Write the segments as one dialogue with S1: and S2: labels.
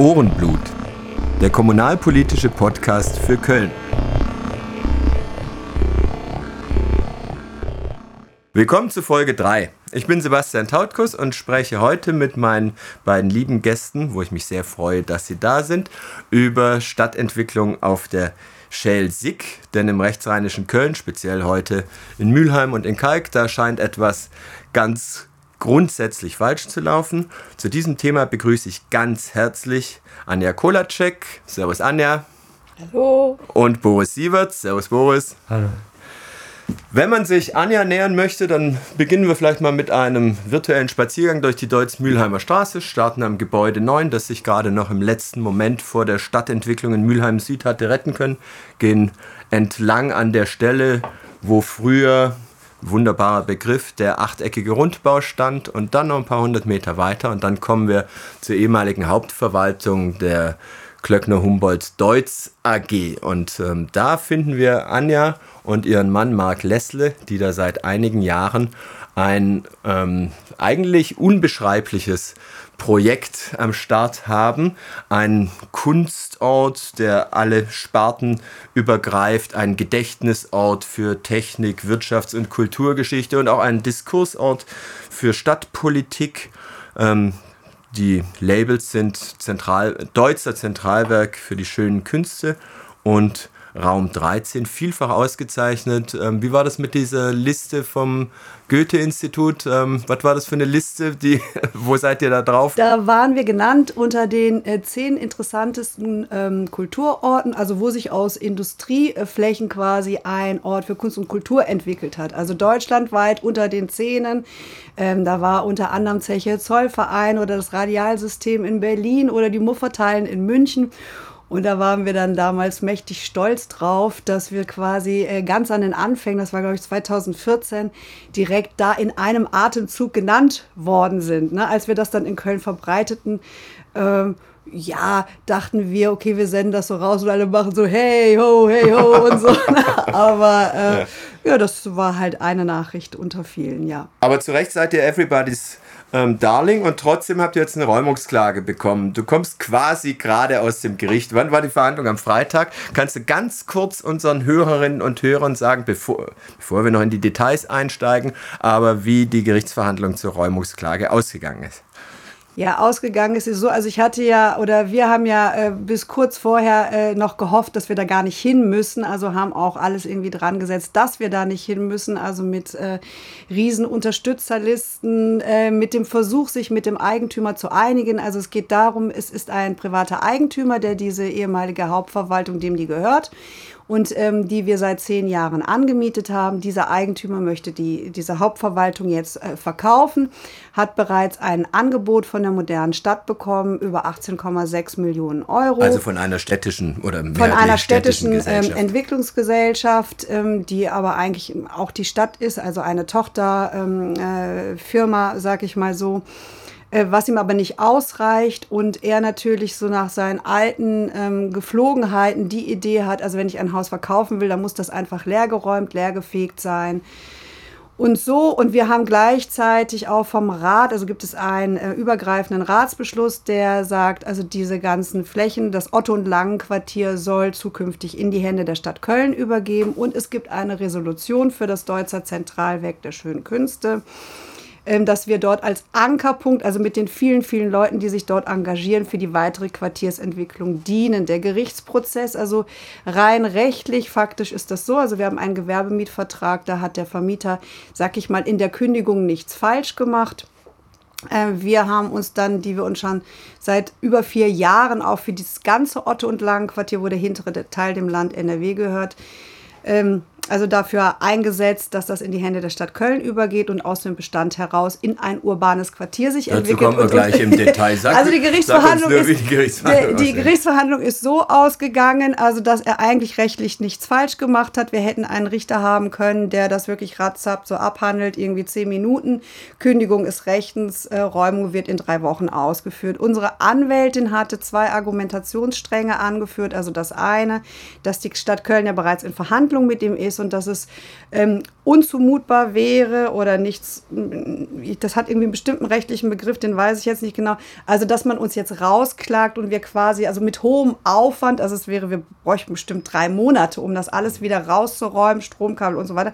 S1: Ohrenblut, der kommunalpolitische Podcast für Köln. Willkommen zu Folge 3. Ich bin Sebastian Tautkus und spreche heute mit meinen beiden lieben Gästen, wo ich mich sehr freue, dass sie da sind, über Stadtentwicklung auf der Schelsig, denn im rechtsrheinischen Köln, speziell heute in Mülheim und in Kalk, da scheint etwas ganz grundsätzlich falsch zu laufen. Zu diesem Thema begrüße ich ganz herzlich Anja Kolacek. Servus Anja.
S2: Hallo.
S1: Und Boris Sieverts. Servus Boris.
S3: Hallo.
S1: Wenn man sich Anja nähern möchte, dann beginnen wir vielleicht mal mit einem virtuellen Spaziergang durch die Deutz-Mühlheimer Straße, starten am Gebäude 9, das sich gerade noch im letzten Moment vor der Stadtentwicklung in Mülheim Süd hatte retten können, gehen entlang an der Stelle, wo früher wunderbarer Begriff, der achteckige Rundbau stand und dann noch ein paar hundert Meter weiter. Und dann kommen wir zur ehemaligen Hauptverwaltung der Klöckner Humboldt Deutz AG und ähm, da finden wir Anja und ihren Mann Marc Lessle, die da seit einigen Jahren ein ähm, eigentlich unbeschreibliches Projekt am Start haben. Ein Kunstort, der alle Sparten übergreift, ein Gedächtnisort für Technik, Wirtschafts- und Kulturgeschichte und auch ein Diskursort für Stadtpolitik. Ähm, die Labels sind Zentral, Deutzer Zentralwerk für die schönen Künste und Raum 13, vielfach ausgezeichnet. Ähm, wie war das mit dieser Liste vom Goethe-Institut? Ähm, was war das für eine Liste? Die, wo seid ihr da drauf?
S2: Da waren wir genannt unter den äh, zehn interessantesten ähm, Kulturorten, also wo sich aus Industrieflächen quasi ein Ort für Kunst und Kultur entwickelt hat. Also deutschlandweit unter den Zehnen. Ähm, da war unter anderem Zeche Zollverein oder das Radialsystem in Berlin oder die Mufferteilen in München. Und da waren wir dann damals mächtig stolz drauf, dass wir quasi äh, ganz an den Anfängen, das war glaube ich 2014, direkt da in einem Atemzug genannt worden sind. Ne? Als wir das dann in Köln verbreiteten, ähm, ja, dachten wir, okay, wir senden das so raus und alle machen so, hey, ho, hey, ho und so. Aber äh, ja. ja. das war halt eine Nachricht unter vielen, ja.
S1: Aber zu Recht seid ihr Everybody's ähm, Darling und trotzdem habt ihr jetzt eine Räumungsklage bekommen. Du kommst quasi gerade aus dem Gericht. Wann war die Verhandlung? Am Freitag. Kannst du ganz kurz unseren Hörerinnen und Hörern sagen, bevor, bevor wir noch in die Details einsteigen, aber wie die Gerichtsverhandlung zur Räumungsklage ausgegangen ist?
S2: Ja, ausgegangen ist es so, also ich hatte ja, oder wir haben ja äh, bis kurz vorher äh, noch gehofft, dass wir da gar nicht hin müssen, also haben auch alles irgendwie dran gesetzt, dass wir da nicht hin müssen, also mit äh, riesen Unterstützerlisten, äh, mit dem Versuch, sich mit dem Eigentümer zu einigen. Also es geht darum, es ist ein privater Eigentümer, der diese ehemalige Hauptverwaltung, dem die gehört, und ähm, die wir seit zehn Jahren angemietet haben. Dieser Eigentümer möchte die, diese Hauptverwaltung jetzt äh, verkaufen, hat bereits ein Angebot von der modernen Stadt bekommen über 18,6 Millionen Euro.
S1: Also von einer städtischen oder
S2: von einer städtischen, städtischen ähm, Entwicklungsgesellschaft, ähm, die aber eigentlich auch die Stadt ist, also eine Tochterfirma, ähm, äh, sag ich mal so. Äh, was ihm aber nicht ausreicht und er natürlich so nach seinen alten ähm, Geflogenheiten die Idee hat, also wenn ich ein Haus verkaufen will, dann muss das einfach leergeräumt, leergefegt sein. Und so, und wir haben gleichzeitig auch vom Rat, also gibt es einen äh, übergreifenden Ratsbeschluss, der sagt, also diese ganzen Flächen, das Otto- und Langenquartier soll zukünftig in die Hände der Stadt Köln übergeben. Und es gibt eine Resolution für das Deutzer Zentralwerk der schönen Künste dass wir dort als Ankerpunkt, also mit den vielen, vielen Leuten, die sich dort engagieren, für die weitere Quartiersentwicklung dienen. Der Gerichtsprozess, also rein rechtlich, faktisch ist das so. Also wir haben einen Gewerbemietvertrag, da hat der Vermieter, sag ich mal, in der Kündigung nichts falsch gemacht. Äh, wir haben uns dann, die wir uns schon seit über vier Jahren auch für dieses ganze Otto- und Lagenquartier, wo der hintere Teil dem Land NRW gehört, ähm, also dafür eingesetzt, dass das in die Hände der Stadt Köln übergeht und aus dem Bestand heraus in ein urbanes Quartier sich Dazu entwickelt.
S1: Dazu kommen wir gleich im Detail.
S2: Sag, also die Gerichtsverhandlung, ist, die, Gerichtsverhandlung, die, die Gerichtsverhandlung ist so ausgegangen, also dass er eigentlich rechtlich nichts falsch gemacht hat. Wir hätten einen Richter haben können, der das wirklich ratzap so abhandelt, irgendwie zehn Minuten. Kündigung ist rechtens, äh, Räumung wird in drei Wochen ausgeführt. Unsere Anwältin hatte zwei Argumentationsstränge angeführt. Also das eine, dass die Stadt Köln ja bereits in Verhandlung mit ihm ist ist und dass es ähm, unzumutbar wäre oder nichts, das hat irgendwie einen bestimmten rechtlichen Begriff, den weiß ich jetzt nicht genau. Also, dass man uns jetzt rausklagt und wir quasi, also mit hohem Aufwand, also es wäre, wir bräuchten bestimmt drei Monate, um das alles wieder rauszuräumen, Stromkabel und so weiter,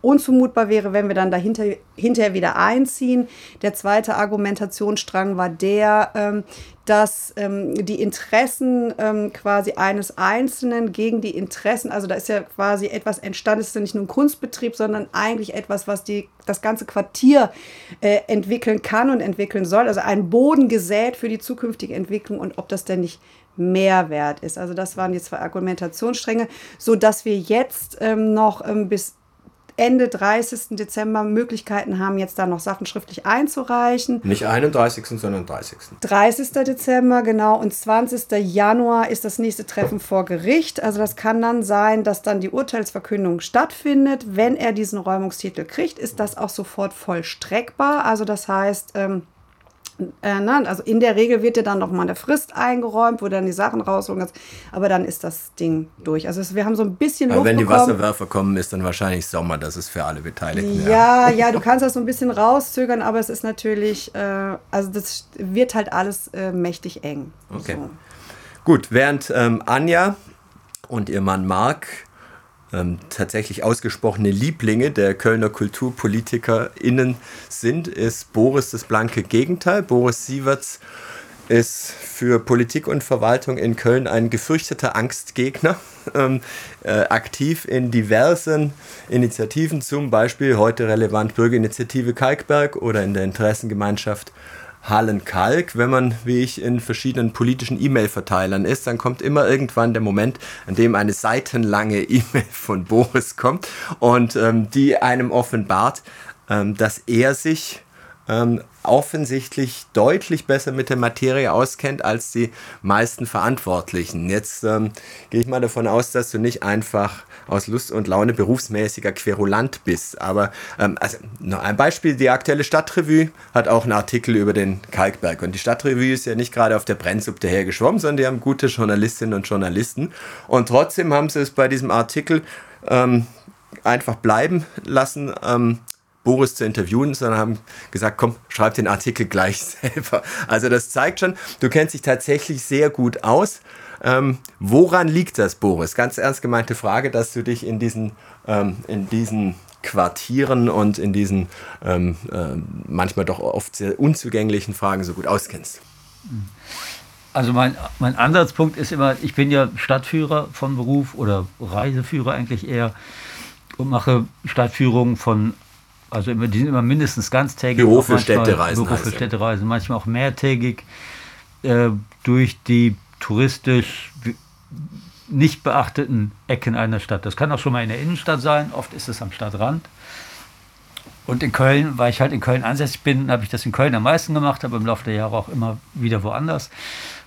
S2: unzumutbar wäre, wenn wir dann dahinter hinterher wieder einziehen. Der zweite Argumentationsstrang war der, ähm, dass ähm, die Interessen ähm, quasi eines Einzelnen gegen die Interessen, also da ist ja quasi etwas entstanden, es ist ja nicht nur ein Kunstbetrieb, sondern eigentlich etwas, was die, das ganze Quartier äh, entwickeln kann und entwickeln soll. Also ein Boden gesät für die zukünftige Entwicklung und ob das denn nicht Mehrwert ist. Also das waren die zwei Argumentationsstränge, so dass wir jetzt ähm, noch ähm, bis Ende 30. Dezember Möglichkeiten haben, jetzt da noch Sachen schriftlich einzureichen.
S1: Nicht 31., sondern 30.
S2: 30. Dezember, genau. Und 20. Januar ist das nächste Treffen vor Gericht. Also das kann dann sein, dass dann die Urteilsverkündung stattfindet. Wenn er diesen Räumungstitel kriegt, ist das auch sofort vollstreckbar. Also das heißt, ähm, äh, ne? Also in der Regel wird dir dann noch mal eine Frist eingeräumt, wo dann die Sachen rausholen kannst. Aber dann ist das Ding durch. Also es, wir haben so ein bisschen
S1: Aber wenn die Wasserwerfer kommen, ist dann wahrscheinlich Sommer. Das ist für alle Beteiligten.
S2: Ja, ja, ja du kannst das so ein bisschen rauszögern, aber es ist natürlich, äh, also das wird halt alles äh, mächtig eng.
S1: Okay. So. Gut, während ähm, Anja und ihr Mann Marc ähm, tatsächlich ausgesprochene Lieblinge der Kölner KulturpolitikerInnen sind, ist Boris das blanke Gegenteil. Boris Sieverts ist für Politik und Verwaltung in Köln ein gefürchteter Angstgegner, ähm, äh, aktiv in diversen Initiativen, zum Beispiel heute relevant Bürgerinitiative Kalkberg oder in der Interessengemeinschaft Hallenkalk. Wenn man, wie ich, in verschiedenen politischen E-Mail-Verteilern ist, dann kommt immer irgendwann der Moment, an dem eine seitenlange E-Mail von Boris kommt und ähm, die einem offenbart, ähm, dass er sich ähm, offensichtlich deutlich besser mit der Materie auskennt als die meisten Verantwortlichen. Jetzt ähm, gehe ich mal davon aus, dass du nicht einfach aus Lust und Laune berufsmäßiger Querulant bist. Aber ähm, also noch ein Beispiel, die aktuelle Stadtrevue hat auch einen Artikel über den Kalkberg. Und die Stadtrevue ist ja nicht gerade auf der Brennsuppe dahergeschwommen, sondern die haben gute Journalistinnen und Journalisten. Und trotzdem haben sie es bei diesem Artikel ähm, einfach bleiben lassen, ähm, Boris zu interviewen, sondern haben gesagt, komm, schreib den Artikel gleich selber. Also das zeigt schon, du kennst dich tatsächlich sehr gut aus. Ähm, woran liegt das, Boris? Ganz ernst gemeinte Frage, dass du dich in diesen, ähm, in diesen Quartieren und in diesen ähm, äh, manchmal doch oft sehr unzugänglichen Fragen so gut auskennst.
S3: Also mein, mein Ansatzpunkt ist immer, ich bin ja Stadtführer von Beruf oder Reiseführer eigentlich eher und mache Stadtführungen von also immer, die sind immer mindestens ganztägig.
S1: Büro für Städtereisen.
S3: Büro für Städtereisen, manchmal auch mehrtägig äh, durch die touristisch nicht beachteten Ecken einer Stadt. Das kann auch schon mal in der Innenstadt sein, oft ist es am Stadtrand. Und in Köln, weil ich halt in Köln ansässig bin, habe ich das in Köln am meisten gemacht, aber im Laufe der Jahre auch immer wieder woanders.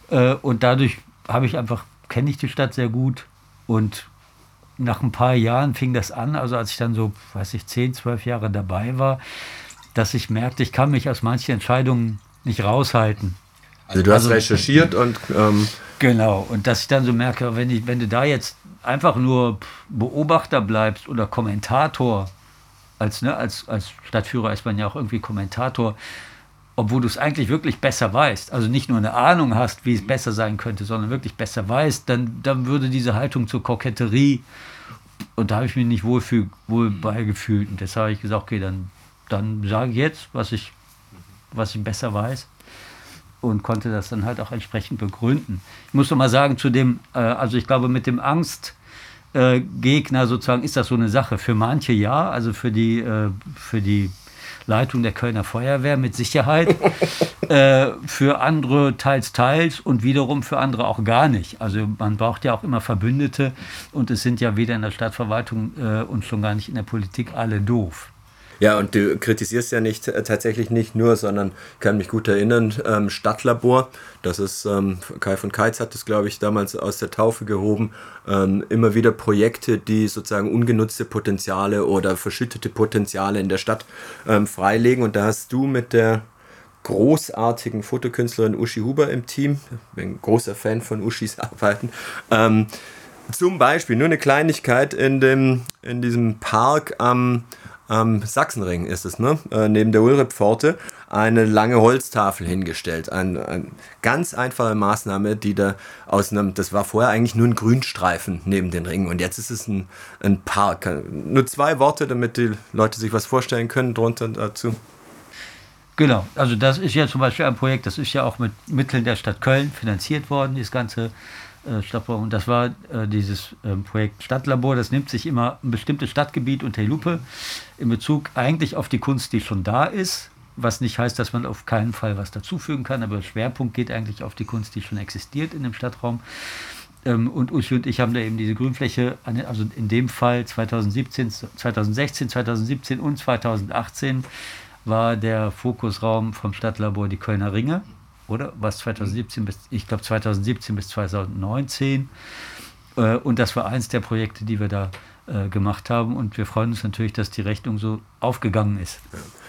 S3: Äh, und dadurch habe ich einfach, kenne ich die Stadt sehr gut und nach ein paar Jahren fing das an, also als ich dann so, weiß ich, 10, 12 Jahre dabei war, dass ich merkte, ich kann mich aus manchen Entscheidungen nicht raushalten.
S1: Also du hast also, recherchiert und... Ähm
S3: genau, und dass ich dann so merke, wenn, ich, wenn du da jetzt einfach nur Beobachter bleibst oder Kommentator, als, ne, als, als Stadtführer ist man ja auch irgendwie Kommentator, obwohl du es eigentlich wirklich besser weißt, also nicht nur eine Ahnung hast, wie es besser sein könnte, sondern wirklich besser weißt, dann, dann würde diese Haltung zur Koketterie, und da habe ich mich nicht wohl, für, wohl beigefühlt. Und deshalb habe ich gesagt, okay, dann, dann sage ich jetzt, was ich, was ich besser weiß. Und konnte das dann halt auch entsprechend begründen. Ich muss noch mal sagen, zu dem, äh, also ich glaube, mit dem Angstgegner äh, sozusagen ist das so eine Sache. Für manche ja, also für die, äh, für die Leitung der Kölner Feuerwehr mit Sicherheit. äh, für andere teils, teils und wiederum für andere auch gar nicht. Also man braucht ja auch immer Verbündete und es sind ja weder in der Stadtverwaltung äh, und schon gar nicht in der Politik alle doof.
S1: Ja, und du kritisierst ja nicht äh, tatsächlich nicht nur, sondern kann mich gut erinnern, ähm, Stadtlabor, das ist, ähm, Kai von Keitz hat das, glaube ich, damals aus der Taufe gehoben, ähm, immer wieder Projekte, die sozusagen ungenutzte Potenziale oder verschüttete Potenziale in der Stadt ähm, freilegen. Und da hast du mit der großartigen Fotokünstlerin Uschi Huber im Team, ich bin ein großer Fan von Uschis Arbeiten, ähm, Zum Beispiel, nur eine Kleinigkeit in, dem, in diesem Park am, am Sachsenring ist es, ne? Äh, neben der Ulrich-Pforte, eine lange Holztafel hingestellt. Ein, ein, ganz einfache Maßnahme, die da aus einem, das war vorher eigentlich nur ein Grünstreifen neben den Ringen und jetzt ist es ein, ein Park. Nur zwei Worte, damit die Leute sich was vorstellen können drunter dazu.
S3: Genau, also das ist ja zum Beispiel ein Projekt, das ist ja auch mit Mitteln der Stadt Köln finanziert worden, das ganze Stadtbau. Und das war äh, dieses äh, Projekt Stadtlabor. Das nimmt sich immer ein bestimmtes Stadtgebiet unter die Lupe in Bezug eigentlich auf die Kunst, die schon da ist. Was nicht heißt, dass man auf keinen Fall was dazufügen kann, aber Schwerpunkt geht eigentlich auf die Kunst, die schon existiert in dem Stadtraum. Ähm, und Uschi und ich haben da eben diese Grünfläche, also in dem Fall 2017, 2016, 2017 und 2018 war der Fokusraum vom Stadtlabor die Kölner Ringe oder? Was 2017 bis, ich glaube 2017 bis 2019. Äh, und das war eins der Projekte, die wir da äh, gemacht haben. Und wir freuen uns natürlich, dass die Rechnung so aufgegangen ist.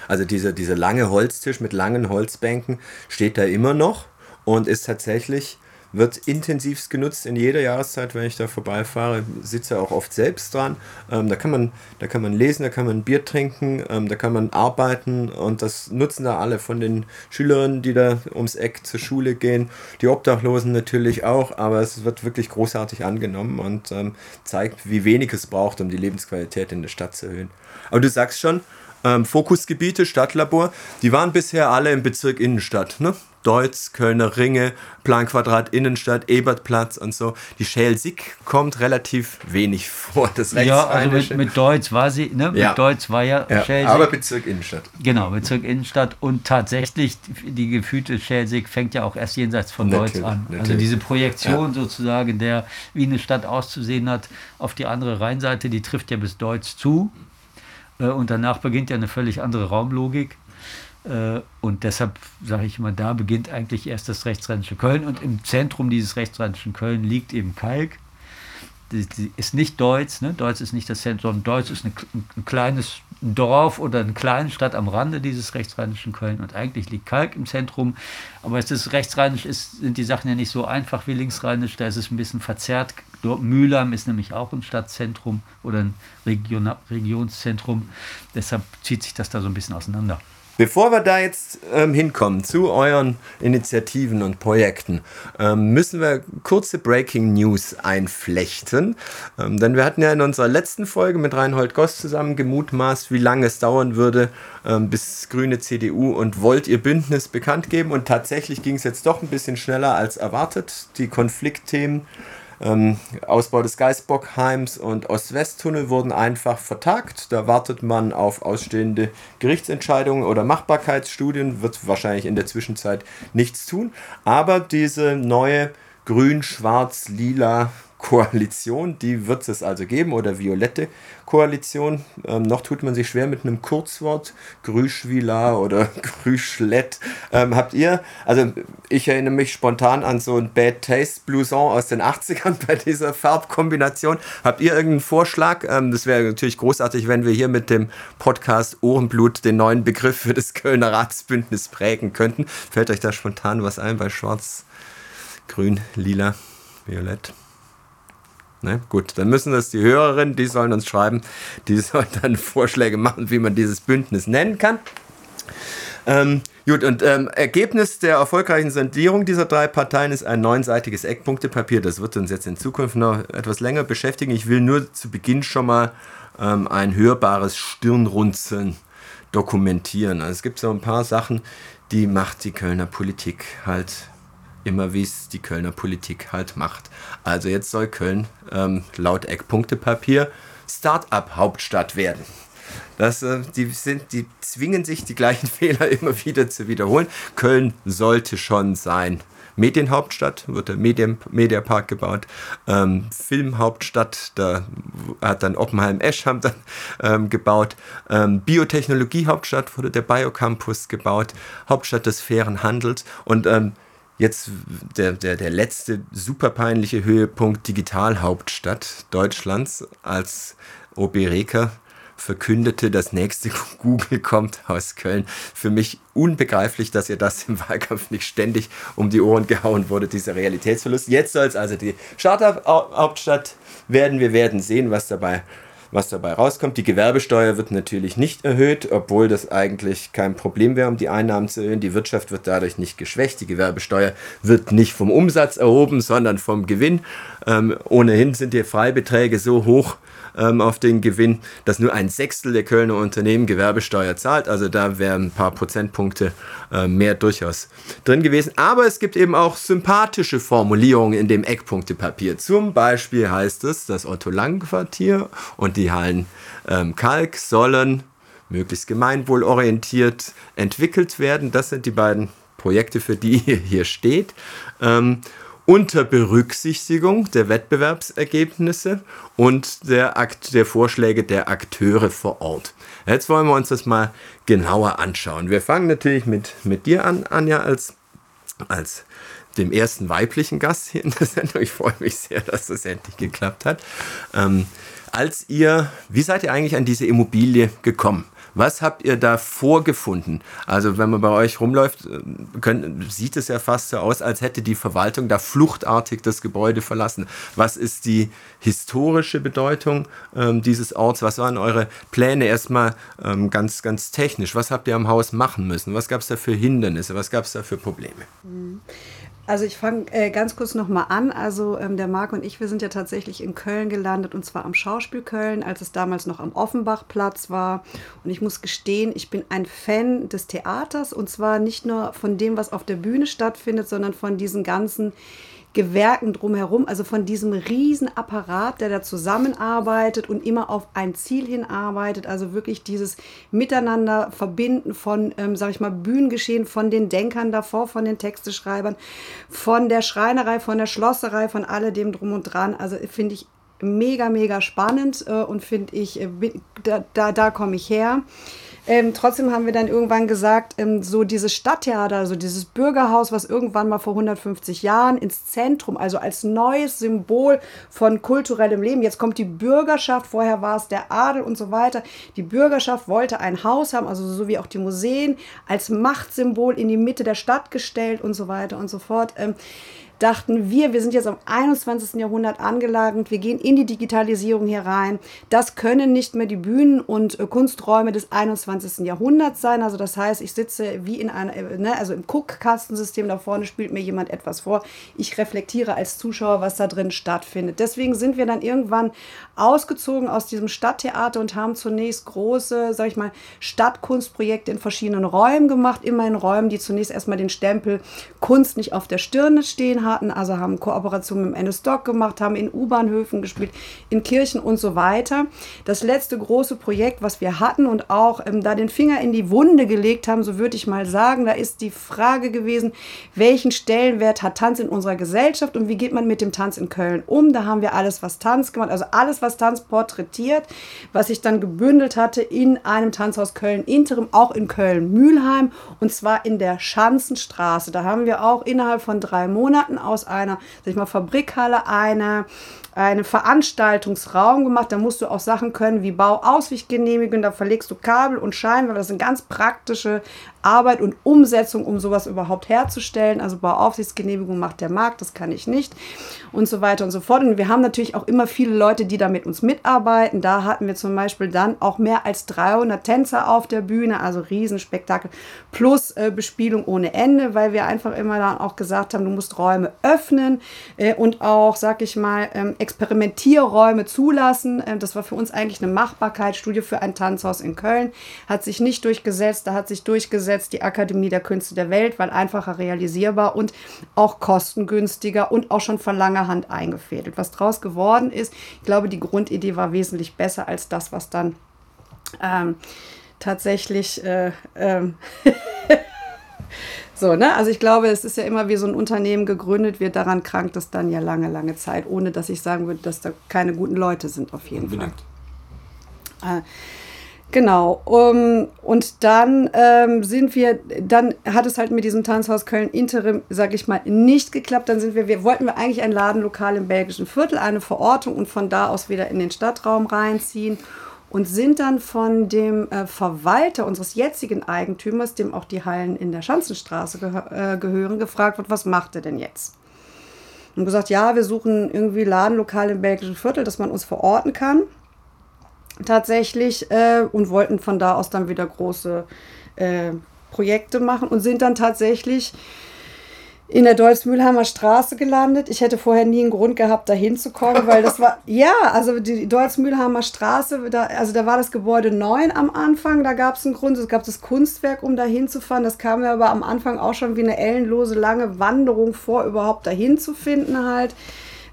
S1: Also dieser, dieser lange Holztisch mit langen Holzbänken steht da immer noch und ist tatsächlich wird intensivst genutzt in jeder Jahreszeit, wenn ich da vorbeifahre. Sitze auch oft selbst dran. Ähm, da, kann man, da kann man lesen, da kann man Bier trinken, ähm, da kann man arbeiten und das nutzen da alle von den Schülerinnen, die da ums Eck zur Schule gehen. Die Obdachlosen natürlich auch, aber es wird wirklich großartig angenommen und ähm, zeigt, wie wenig es braucht, um die Lebensqualität in der Stadt zu erhöhen. Aber du sagst schon, ähm, Fokusgebiete, Stadtlabor, die waren bisher alle im Bezirk Innenstadt. Ne? Deutz, Kölner Ringe, Planquadrat Innenstadt, Ebertplatz und so. Die Schelsig kommt relativ wenig vor.
S3: Das ja, also mit, mit Deutz war sie, ne? Mit
S1: ja.
S3: Deutz war ja,
S1: ja Schelsig. Aber Bezirk Innenstadt.
S3: Genau, Bezirk Innenstadt und tatsächlich die gefühlte Schelsig fängt ja auch erst jenseits von natürlich, Deutz an. Also natürlich. Also diese Projektion ja. sozusagen, der wie eine Stadt auszusehen hat, auf die andere Rheinseite, die trifft ja bis Deutz zu. Äh, und danach beginnt ja eine völlig andere Raumlogik. Äh, und deshalb sage ich immer, da beginnt eigentlich erst das rechtsrheinische Köln. Und im Zentrum dieses rechtsrheinischen Köln liegt eben Kalk. Das ist nicht Deutz, ne? Deutz ist nicht das Zentrum, Deutz ist eine, ein kleines Dorf oder eine kleine Stadt am Rande dieses rechtsrheinischen Köln und eigentlich liegt Kalk im Zentrum. Aber es ist rechtsrheinisch, ist, sind die Sachen ja nicht so einfach wie linksrheinisch, da ist es ein bisschen verzerrt. Mülheim ist nämlich auch ein Stadtzentrum oder ein Region, Regionszentrum. Deshalb zieht sich das da so ein bisschen auseinander.
S1: Bevor wir da jetzt ähm, hinkommen zu euren Initiativen und Projekten, ähm, müssen wir kurze Breaking News einflechten. Ähm, denn wir hatten ja in unserer letzten Folge mit Reinhold Goss zusammen gemutmaßt, wie lange es dauern würde, ähm, bis Grüne CDU und Volt ihr Bündnis bekannt geben. Und tatsächlich ging es jetzt doch ein bisschen schneller als erwartet. Die Konfliktthemen ähm, Ausbau des Geisbockheims und Ost-West-Tunnel wurden einfach vertagt. Da wartet man auf ausstehende Gerichtsentscheidungen oder Machbarkeitsstudien, wird wahrscheinlich in der Zwischenzeit nichts tun. Aber diese neue grün-schwarz-lila Koalition, die wird es also geben, oder violette Koalition. Ähm, noch tut man sich schwer mit einem Kurzwort, Grüschwila oder Grüschlett. Ähm, habt ihr, also ich erinnere mich spontan an so ein Bad Taste Blouson aus den 80ern bei dieser Farbkombination. Habt ihr irgendeinen Vorschlag? Ähm, das wäre natürlich großartig, wenn wir hier mit dem Podcast Ohrenblut den neuen Begriff für das Kölner Ratsbündnis prägen könnten. Fällt euch da spontan was ein bei Schwarz, Grün, Lila, Violett? Ne? Gut, dann müssen das die Hörerinnen, die sollen uns schreiben, die sollen dann Vorschläge machen, wie man dieses Bündnis nennen kann. Ähm, gut, und ähm, Ergebnis der erfolgreichen Sondierung dieser drei Parteien ist ein neunseitiges Eckpunktepapier. Das wird uns jetzt in Zukunft noch etwas länger beschäftigen. Ich will nur zu Beginn schon mal ähm, ein hörbares Stirnrunzeln dokumentieren. Also es gibt so ein paar Sachen, die macht die Kölner Politik halt immer wie es die Kölner Politik halt macht. Also jetzt soll Köln ähm, laut Eckpunktepapier Start-up-Hauptstadt werden. Das, äh, die, sind, die zwingen sich, die gleichen Fehler immer wieder zu wiederholen. Köln sollte schon sein. Medienhauptstadt, wird der Medien, Mediapark gebaut. Ähm, Filmhauptstadt, da hat dann Oppenheim-Eschham dann ähm, gebaut. Ähm, Biotechnologiehauptstadt wurde der Biocampus gebaut. Hauptstadt des fairen Handels. Und ähm, Jetzt der, der, der letzte super peinliche Höhepunkt Digitalhauptstadt Deutschlands, als OB Reker verkündete, das nächste Google kommt aus Köln. Für mich unbegreiflich, dass ihr das im Wahlkampf nicht ständig um die Ohren gehauen wurde, dieser Realitätsverlust. Jetzt soll es also die Startup-Hauptstadt werden. Wir werden sehen, was dabei was dabei rauskommt. Die Gewerbesteuer wird natürlich nicht erhöht, obwohl das eigentlich kein Problem wäre, um die Einnahmen zu erhöhen. Die Wirtschaft wird dadurch nicht geschwächt. Die Gewerbesteuer wird nicht vom Umsatz erhoben, sondern vom Gewinn. Ähm, ohnehin sind die Freibeträge so hoch, ähm, auf den Gewinn, dass nur ein Sechstel der Kölner Unternehmen Gewerbesteuer zahlt. Also da wären ein paar Prozentpunkte äh, mehr durchaus drin gewesen. Aber es gibt eben auch sympathische Formulierungen in dem Eckpunktepapier. Zum Beispiel heißt es, das Otto-Lang-Quartier und die Hallen ähm, Kalk sollen möglichst gemeinwohlorientiert entwickelt werden. Das sind die beiden Projekte, für die hier steht. Ähm, unter Berücksichtigung der Wettbewerbsergebnisse und der, Akt, der Vorschläge der Akteure vor Ort. Jetzt wollen wir uns das mal genauer anschauen. Wir fangen natürlich mit, mit dir an, Anja, als, als dem ersten weiblichen Gast hier in der Sendung. Ich freue mich sehr, dass das endlich geklappt hat. Ähm, als ihr, wie seid ihr eigentlich an diese Immobilie gekommen? Was habt ihr da vorgefunden? Also wenn man bei euch rumläuft, äh, könnt, sieht es ja fast so aus, als hätte die Verwaltung da fluchtartig das Gebäude verlassen. Was ist die historische Bedeutung ähm, dieses Orts? Was waren eure Pläne erstmal ähm, ganz, ganz technisch? Was habt ihr am Haus machen müssen? Was gab es da für Hindernisse? Was gab es da für Probleme?
S2: Mhm. Also ich fange äh, ganz kurz nochmal an. Also ähm, der Marc und ich, wir sind ja tatsächlich in Köln gelandet und zwar am Schauspiel Köln, als es damals noch am Offenbachplatz war. Und ich muss gestehen, ich bin ein Fan des Theaters und zwar nicht nur von dem, was auf der Bühne stattfindet, sondern von diesen ganzen Gewerken drumherum, also von diesem riesen Apparat, der da zusammenarbeitet und immer auf ein Ziel hinarbeitet, also wirklich dieses Miteinander verbinden von, ähm, sag ich mal, Bühnengeschehen, von den Denkern davor, von den Texteschreibern, von der Schreinerei, von der Schlosserei, von alledem drum und dran. Also finde ich mega, mega spannend äh, und finde ich, äh, da, da, da komme ich her. Ähm, trotzdem haben wir dann irgendwann gesagt, ähm, so dieses Stadttheater, also dieses Bürgerhaus, was irgendwann mal vor 150 Jahren ins Zentrum, also als neues Symbol von kulturellem Leben, jetzt kommt die Bürgerschaft, vorher war es der Adel und so weiter. Die Bürgerschaft wollte ein Haus haben, also so wie auch die Museen, als Machtsymbol in die Mitte der Stadt gestellt und so weiter und so fort. Ähm, dachten wir, wir sind jetzt am 21. Jahrhundert angelangt, wir gehen in die Digitalisierung hier rein. Das können nicht mehr die Bühnen und äh, Kunsträume des 21. Jahrhunderts sein. Also das heißt, ich sitze wie in einer, äh, ne, also im Guckkastensystem, da vorne spielt mir jemand etwas vor. Ich reflektiere als Zuschauer, was da drin stattfindet. Deswegen sind wir dann irgendwann ausgezogen aus diesem Stadttheater und haben zunächst große, sag ich mal, Stadtkunstprojekte in verschiedenen Räumen gemacht, immer in Räumen, die zunächst erstmal den Stempel Kunst nicht auf der Stirne stehen hatten, also haben Kooperationen mit dem Endes-Doc gemacht, haben in U-Bahnhöfen gespielt, in Kirchen und so weiter. Das letzte große Projekt, was wir hatten und auch ähm, da den Finger in die Wunde gelegt haben, so würde ich mal sagen, da ist die Frage gewesen, welchen Stellenwert hat Tanz in unserer Gesellschaft und wie geht man mit dem Tanz in Köln um? Da haben wir alles, was Tanz gemacht, also alles, was Tanz porträtiert, was ich dann gebündelt hatte in einem Tanzhaus Köln Interim, auch in Köln-Mühlheim und zwar in der Schanzenstraße. Da haben wir auch innerhalb von drei Monaten aus einer, sag ich mal, Fabrikhalle eine einen Veranstaltungsraum gemacht. Da musst du auch Sachen können wie Bauausweichgenehmigung. Da verlegst du Kabel und Scheinwerfer. Das sind ganz praktische Arbeit und Umsetzung, um sowas überhaupt herzustellen. Also Bauaufsichtsgenehmigung macht der Markt, das kann ich nicht und so weiter und so fort. Und wir haben natürlich auch immer viele Leute, die da mit uns mitarbeiten. Da hatten wir zum Beispiel dann auch mehr als 300 Tänzer auf der Bühne, also Riesenspektakel plus äh, Bespielung ohne Ende, weil wir einfach immer dann auch gesagt haben, du musst Räume öffnen äh, und auch, sag ich mal, ähm, Experimentierräume zulassen. Äh, das war für uns eigentlich eine Machbarkeitsstudie für ein Tanzhaus in Köln. Hat sich nicht durchgesetzt, da hat sich durchgesetzt, jetzt die Akademie der Künste der Welt, weil einfacher realisierbar und auch kostengünstiger und auch schon von langer Hand eingefädelt. Was draus geworden ist, ich glaube, die Grundidee war wesentlich besser als das, was dann ähm, tatsächlich äh, ähm, So, ne? Also ich glaube, es ist ja immer wie so ein Unternehmen gegründet wird, daran krankt es dann ja lange, lange Zeit, ohne dass ich sagen würde, dass da keine guten Leute sind auf jeden Unbedingt. Fall. Äh, Genau. Um, und dann ähm, sind wir, dann hat es halt mit diesem Tanzhaus Köln Interim, sag ich mal, nicht geklappt. Dann sind wir, wir wollten wir eigentlich ein Ladenlokal im belgischen Viertel, eine Verortung und von da aus wieder in den Stadtraum reinziehen. und sind dann von dem äh, Verwalter unseres jetzigen Eigentümers, dem auch die Hallen in der Schanzenstraße gehö äh, gehören, gefragt wird, was macht er denn jetzt? Und gesagt, ja, wir suchen irgendwie Ladenlokal im belgischen Viertel, dass man uns verorten kann. Tatsächlich äh, und wollten von da aus dann wieder große äh, Projekte machen und sind dann tatsächlich in der Deutz-Mühlheimer Straße gelandet. Ich hätte vorher nie einen Grund gehabt, da hinzukommen, weil das war, ja, also die Deutz-Mühlheimer Straße, da, also da war das Gebäude 9 am Anfang, da gab es einen Grund, es gab das Kunstwerk, um da hinzufahren. Das kam mir aber am Anfang auch schon wie eine ellenlose lange Wanderung vor, überhaupt dahin zu finden halt.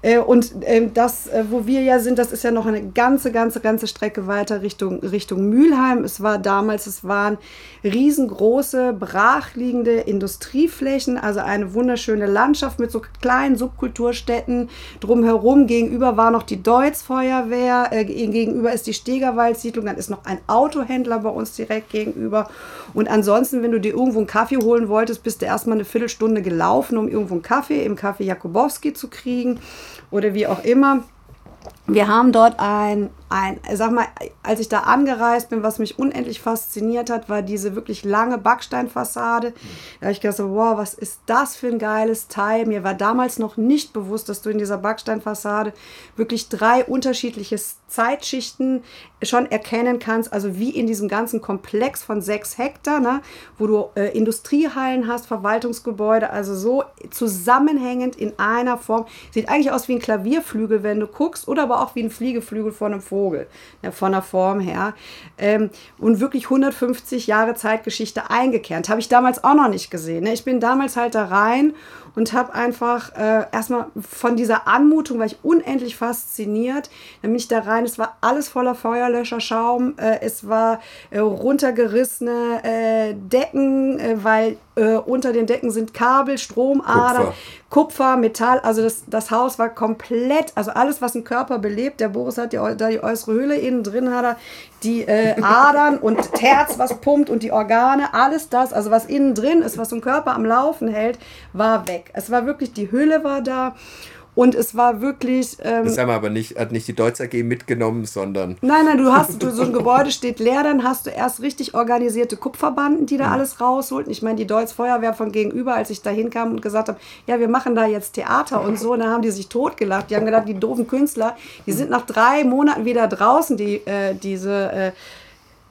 S2: Äh, und ähm, das, äh, wo wir ja sind, das ist ja noch eine ganze, ganze, ganze Strecke weiter Richtung, Richtung Mülheim. Es war damals, es waren riesengroße, brachliegende Industrieflächen, also eine wunderschöne Landschaft mit so kleinen Subkulturstädten drumherum. Gegenüber war noch die Deutz-Feuerwehr, äh, gegenüber ist die Stegerwald-Siedlung, dann ist noch ein Autohändler bei uns direkt gegenüber. Und ansonsten, wenn du dir irgendwo einen Kaffee holen wolltest, bist du erstmal eine Viertelstunde gelaufen, um irgendwo einen Kaffee im Kaffee Jakubowski zu kriegen oder wie auch immer. Wir haben dort ein ein, sag mal, als ich da angereist bin, was mich unendlich fasziniert hat, war diese wirklich lange Backsteinfassade. Da habe ich gedacht, wow, was ist das für ein geiles Teil? Mir war damals noch nicht bewusst, dass du in dieser Backsteinfassade wirklich drei unterschiedliche Zeitschichten schon erkennen kannst, also wie in diesem ganzen Komplex von sechs Hektar, ne, wo du äh, Industriehallen hast, Verwaltungsgebäude, also so zusammenhängend in einer Form. Sieht eigentlich aus wie ein Klavierflügel, wenn du guckst, oder aber auch wie ein Fliegeflügel von einem Vogel. Vogel, ja, von der Form her. Ähm, und wirklich 150 Jahre Zeitgeschichte eingekernt. Habe ich damals auch noch nicht gesehen. Ne? Ich bin damals halt da rein und habe einfach äh, erstmal von dieser Anmutung, war ich unendlich fasziniert. Dann bin ich da rein, es war alles voller Feuerlöscherschaum, äh, es war äh, runtergerissene äh, Decken, äh, weil äh, unter den Decken sind Kabel, Stromadern, Kupfer. Kupfer, Metall, also das, das Haus war komplett, also alles, was ein Körper belebt. Der Boris hat die, da die äußere Hülle, innen drin hat er die äh, Adern und Herz, was pumpt und die Organe, alles das, also was innen drin ist, was so ein Körper am Laufen hält, war weg. Es war wirklich, die Hülle war da. Und es war wirklich.
S1: Ähm, das haben wir aber nicht, hat nicht die Deutz AG mitgenommen, sondern.
S2: Nein, nein, du hast, du, so ein Gebäude steht leer, dann hast du erst richtig organisierte Kupferbanden, die da ja. alles rausholten. Ich meine, die Deutz Feuerwehr von gegenüber, als ich da hinkam und gesagt habe, ja, wir machen da jetzt Theater und so, und dann haben die sich totgelacht. Die haben gedacht, die doofen Künstler, die sind nach drei Monaten wieder draußen, die, äh, diese. Äh,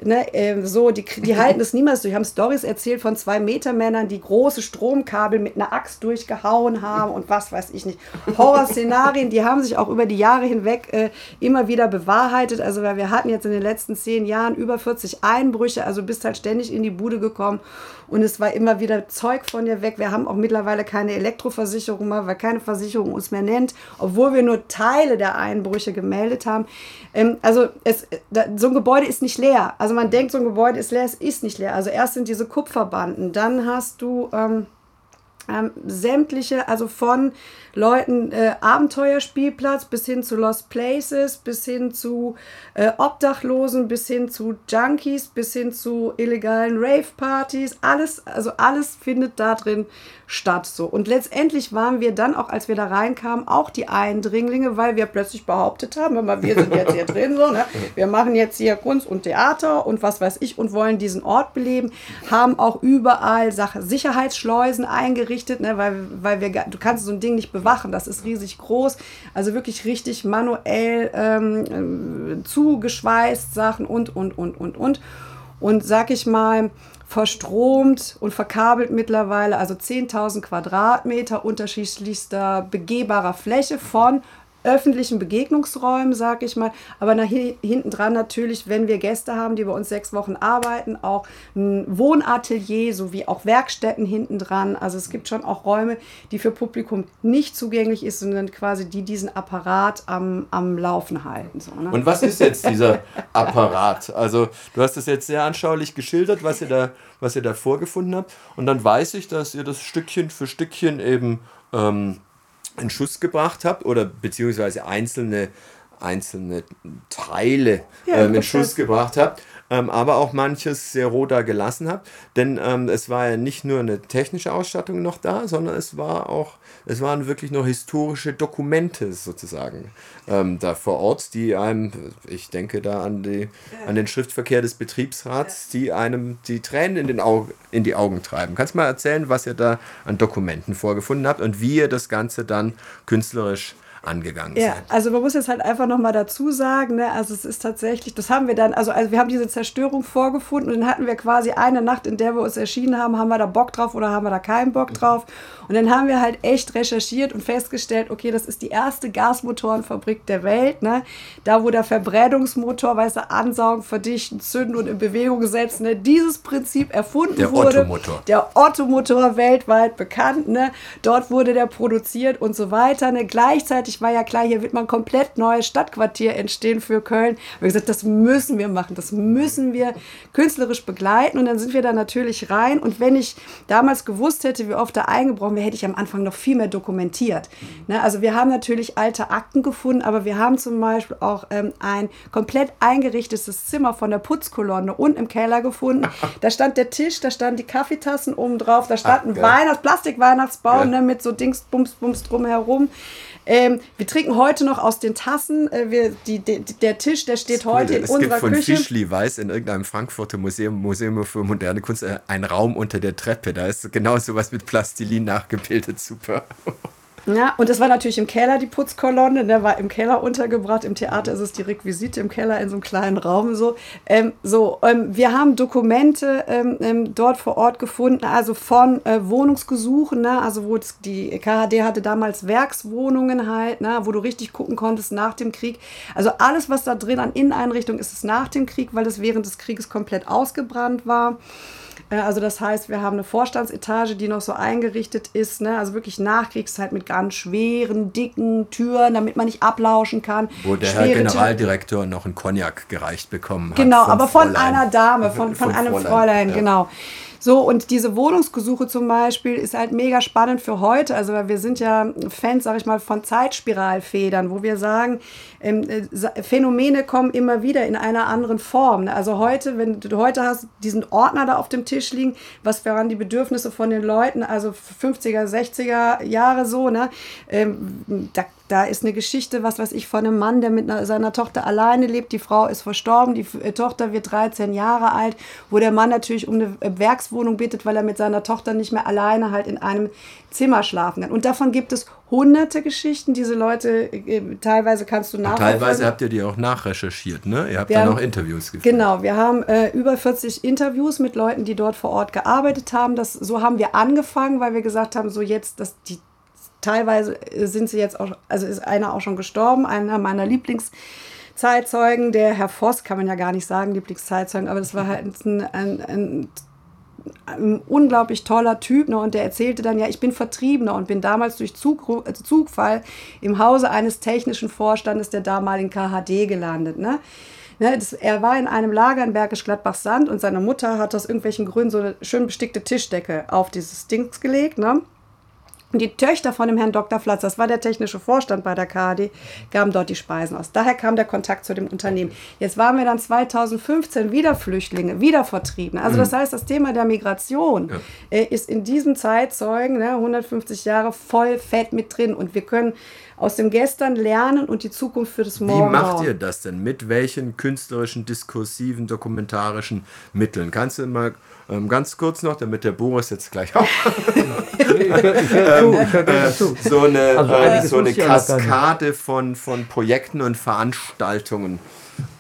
S2: Ne, äh, so, die, die halten das niemals durch. Die haben Stories erzählt von zwei Metermännern, die große Stromkabel mit einer Axt durchgehauen haben und was weiß ich nicht. Horrorszenarien, die haben sich auch über die Jahre hinweg äh, immer wieder bewahrheitet. Also, weil wir hatten jetzt in den letzten zehn Jahren über 40 Einbrüche, also bist halt ständig in die Bude gekommen und es war immer wieder Zeug von dir weg. Wir haben auch mittlerweile keine Elektroversicherung mehr, weil keine Versicherung uns mehr nennt, obwohl wir nur Teile der Einbrüche gemeldet haben. Ähm, also es, da, so ein Gebäude ist nicht leer. Also man denkt, so ein Gebäude ist leer, es ist nicht leer. Also erst sind diese Kupferbanden, dann hast du ähm, ähm, sämtliche, also von Leuten äh, Abenteuerspielplatz bis hin zu Lost Places, bis hin zu äh, Obdachlosen, bis hin zu Junkies, bis hin zu illegalen Rave-Partys. Alles, also alles findet da drin statt. So. Und letztendlich waren wir dann auch, als wir da reinkamen, auch die Eindringlinge, weil wir plötzlich behauptet haben, immer wir sind jetzt hier drin, so, ne? wir machen jetzt hier Kunst und Theater und was weiß ich und wollen diesen Ort beleben, haben auch überall Sache, Sicherheitsschleusen eingerichtet, ne? weil, weil wir, du kannst so ein Ding nicht bewachen, das ist riesig groß, also wirklich richtig manuell ähm, zugeschweißt Sachen und, und, und, und, und. Und sag ich mal, verstromt und verkabelt mittlerweile, also 10.000 Quadratmeter unterschiedlichster begehbarer Fläche von öffentlichen Begegnungsräumen, sag ich mal, aber nach hinten dran natürlich, wenn wir Gäste haben, die bei uns sechs Wochen arbeiten, auch ein Wohnatelier sowie auch Werkstätten hinten dran. Also es gibt schon auch Räume, die für Publikum nicht zugänglich ist, sondern quasi die diesen Apparat am, am Laufen halten. So,
S1: ne? Und was ist jetzt dieser Apparat? Also du hast es jetzt sehr anschaulich geschildert, was ihr da, was ihr da vorgefunden habt. Und dann weiß ich, dass ihr das Stückchen für Stückchen eben ähm, in Schuss gebracht habt oder beziehungsweise einzelne, einzelne Teile ja, ähm, in Schuss gebracht habt. Ähm, aber auch manches sehr roh da gelassen habe. Denn ähm, es war ja nicht nur eine technische Ausstattung noch da, sondern es war auch, es waren wirklich noch historische Dokumente sozusagen ähm, da vor Ort, die einem, ich denke da an, die, an den Schriftverkehr des Betriebsrats, die einem die Tränen in, den Augen, in die Augen treiben. Kannst du mal erzählen, was ihr da an Dokumenten vorgefunden habt und wie ihr das Ganze dann künstlerisch angegangen
S2: ja,
S1: seid.
S2: also man muss jetzt halt einfach nochmal dazu sagen, ne, also es ist tatsächlich, das haben wir dann, also, also wir haben diese Zerstörung vorgefunden und dann hatten wir quasi eine Nacht, in der wir uns erschienen haben, haben wir da Bock drauf oder haben wir da keinen Bock drauf. Und dann haben wir halt echt recherchiert und festgestellt, okay, das ist die erste Gasmotorenfabrik der Welt, ne? Da, wo der Verbrennungsmotor, weißt du, ansaugen, verdichten, zünden und in Bewegung setzen, ne? Dieses Prinzip erfunden
S1: Der
S2: wurde.
S1: Ottomotor.
S2: Der Ottomotor weltweit bekannt, ne? Dort wurde der produziert und so weiter, ne? Gleichzeitig war ja klar, hier wird mal ein komplett neues Stadtquartier entstehen für Köln. Wir haben gesagt, das müssen wir machen, das müssen wir künstlerisch begleiten und dann sind wir da natürlich rein und wenn ich damals gewusst hätte, wie oft da eingebrochen wäre, hätte ich am Anfang noch viel mehr dokumentiert. Ne? Also wir haben natürlich alte Akten gefunden, aber wir haben zum Beispiel auch ähm, ein komplett eingerichtetes Zimmer von der Putzkolonne unten im Keller gefunden. Da stand der Tisch, da standen die Kaffeetassen oben drauf, da stand
S1: Ach,
S2: ein. Weihnachts Plastik-Weihnachtsbaum ne, mit so Dings, Bums, Bums drumherum. Ähm, wir trinken heute noch aus den Tassen. Äh, wir, die, die, der Tisch, der steht heute in
S1: es gibt
S2: unserer
S1: von
S2: Küche.
S1: Fischli Weiß in irgendeinem Frankfurter Museum, Museum für moderne Kunst, äh, ein Raum unter der Treppe. Da ist genau sowas mit Plastilin nachgebildet. Super.
S2: Ja, und das war natürlich im Keller die Putzkolonne, der war im Keller untergebracht. Im Theater ist es die Requisite im Keller in so einem kleinen Raum so. Ähm, so, ähm, wir haben Dokumente ähm, ähm, dort vor Ort gefunden, also von äh, Wohnungsgesuchen, ne? also wo es, die KHD hatte damals Werkswohnungen halt, ne? wo du richtig gucken konntest nach dem Krieg. Also alles, was da drin an Inneneinrichtungen ist, ist nach dem Krieg, weil es während des Krieges komplett ausgebrannt war. Äh, Also das heißt, wir haben eine Vorstandsetage, die noch so eingerichtet ist, ne? also wirklich Nachkriegszeit mit ganz schweren, dicken Türen, damit man nicht ablauschen kann.
S1: Wo der Herr
S2: Schwere Türen.
S1: Generaldirektor noch einen Cognac gereicht bekommen hat.
S2: Genau, aber von
S1: Fräulein.
S2: einer Dame, von, von,
S1: Vom
S2: einem
S1: Fräulein,
S2: Fräulein,
S1: ja.
S2: genau. So, und diese Wohnungsgesuche zum Beispiel ist halt mega spannend für heute. Also wir sind ja Fans, sag ich mal, von Zeitspiralfedern, wo wir sagen, ähm, äh, Phänomene kommen immer wieder in einer anderen Form. ne? Also heute, wenn du heute hast diesen Ordner da auf dem Tisch liegen, was waren die Bedürfnisse von den Leuten, also 50er, 60er Jahre so, ne? Ähm, da da ist eine Geschichte, was weiß ich, von einem Mann, der mit einer, seiner Tochter alleine lebt. Die Frau ist verstorben, die äh, Tochter wird 13 Jahre alt, wo der Mann natürlich um eine äh, Werkswohnung bittet, weil er mit seiner Tochter nicht mehr alleine halt in einem Zimmer schlafen kann. Und davon gibt es hunderte Geschichten. Diese Leute, äh, teilweise kannst du nachverfolgen.
S1: Teilweise habt ihr die auch nachrecherchiert, ne? Ihr habt
S2: Wir
S1: dann
S2: haben-
S1: auch Interviews geführt.
S2: Genau, wir haben äh, über 40 Interviews mit Leuten, die dort vor Ort gearbeitet haben. Das, so haben wir angefangen, weil wir gesagt haben, so jetzt, dass die teilweise sind sie jetzt auch, also ist einer auch schon gestorben, einer meiner Lieblingszeitzeugen, der Herr Voss, kann man ja gar nicht sagen, Lieblingszeitzeugen, aber das war halt ein, ein, ein ein unglaublich toller Typ ne? und der erzählte dann, ja, ich bin Vertriebener und bin damals durch Zug, äh, Zugfall im Hause eines technischen Vorstandes der damaligen KHD gelandet. Ne? Ne, das, er war in einem Lager in Bergisch Gladbach Sand und seine Mutter hat aus irgendwelchen Gründen so eine schön bestickte Tischdecke auf dieses Dings gelegt. Ne? Und die Töchter von dem Herrn Dr. Flatz, das war der technische Vorstand bei der KHD, gaben dort die Speisen aus. Daher kam der Kontakt zu dem Unternehmen. Jetzt waren wir dann 2015 wieder Flüchtlinge, wieder Vertriebene. Also das heißt, das Thema der Migration äh, ist in diesem Zeitzeugen, ne, 150 Jahre, voll fett mit drin. Und wir können aus dem Gestern lernen und die Zukunft für das
S1: Wie
S2: Morgen
S1: macht
S2: bauen.
S1: ihr das denn? Mit welchen künstlerischen, diskursiven, dokumentarischen Mitteln? Kannst du mal ähm, ganz kurz noch, damit der Boris jetzt gleich auch
S3: gerne zu.
S1: so eine,
S3: Also
S1: äh, so eine. Kaskade von, von Projekten und Veranstaltungen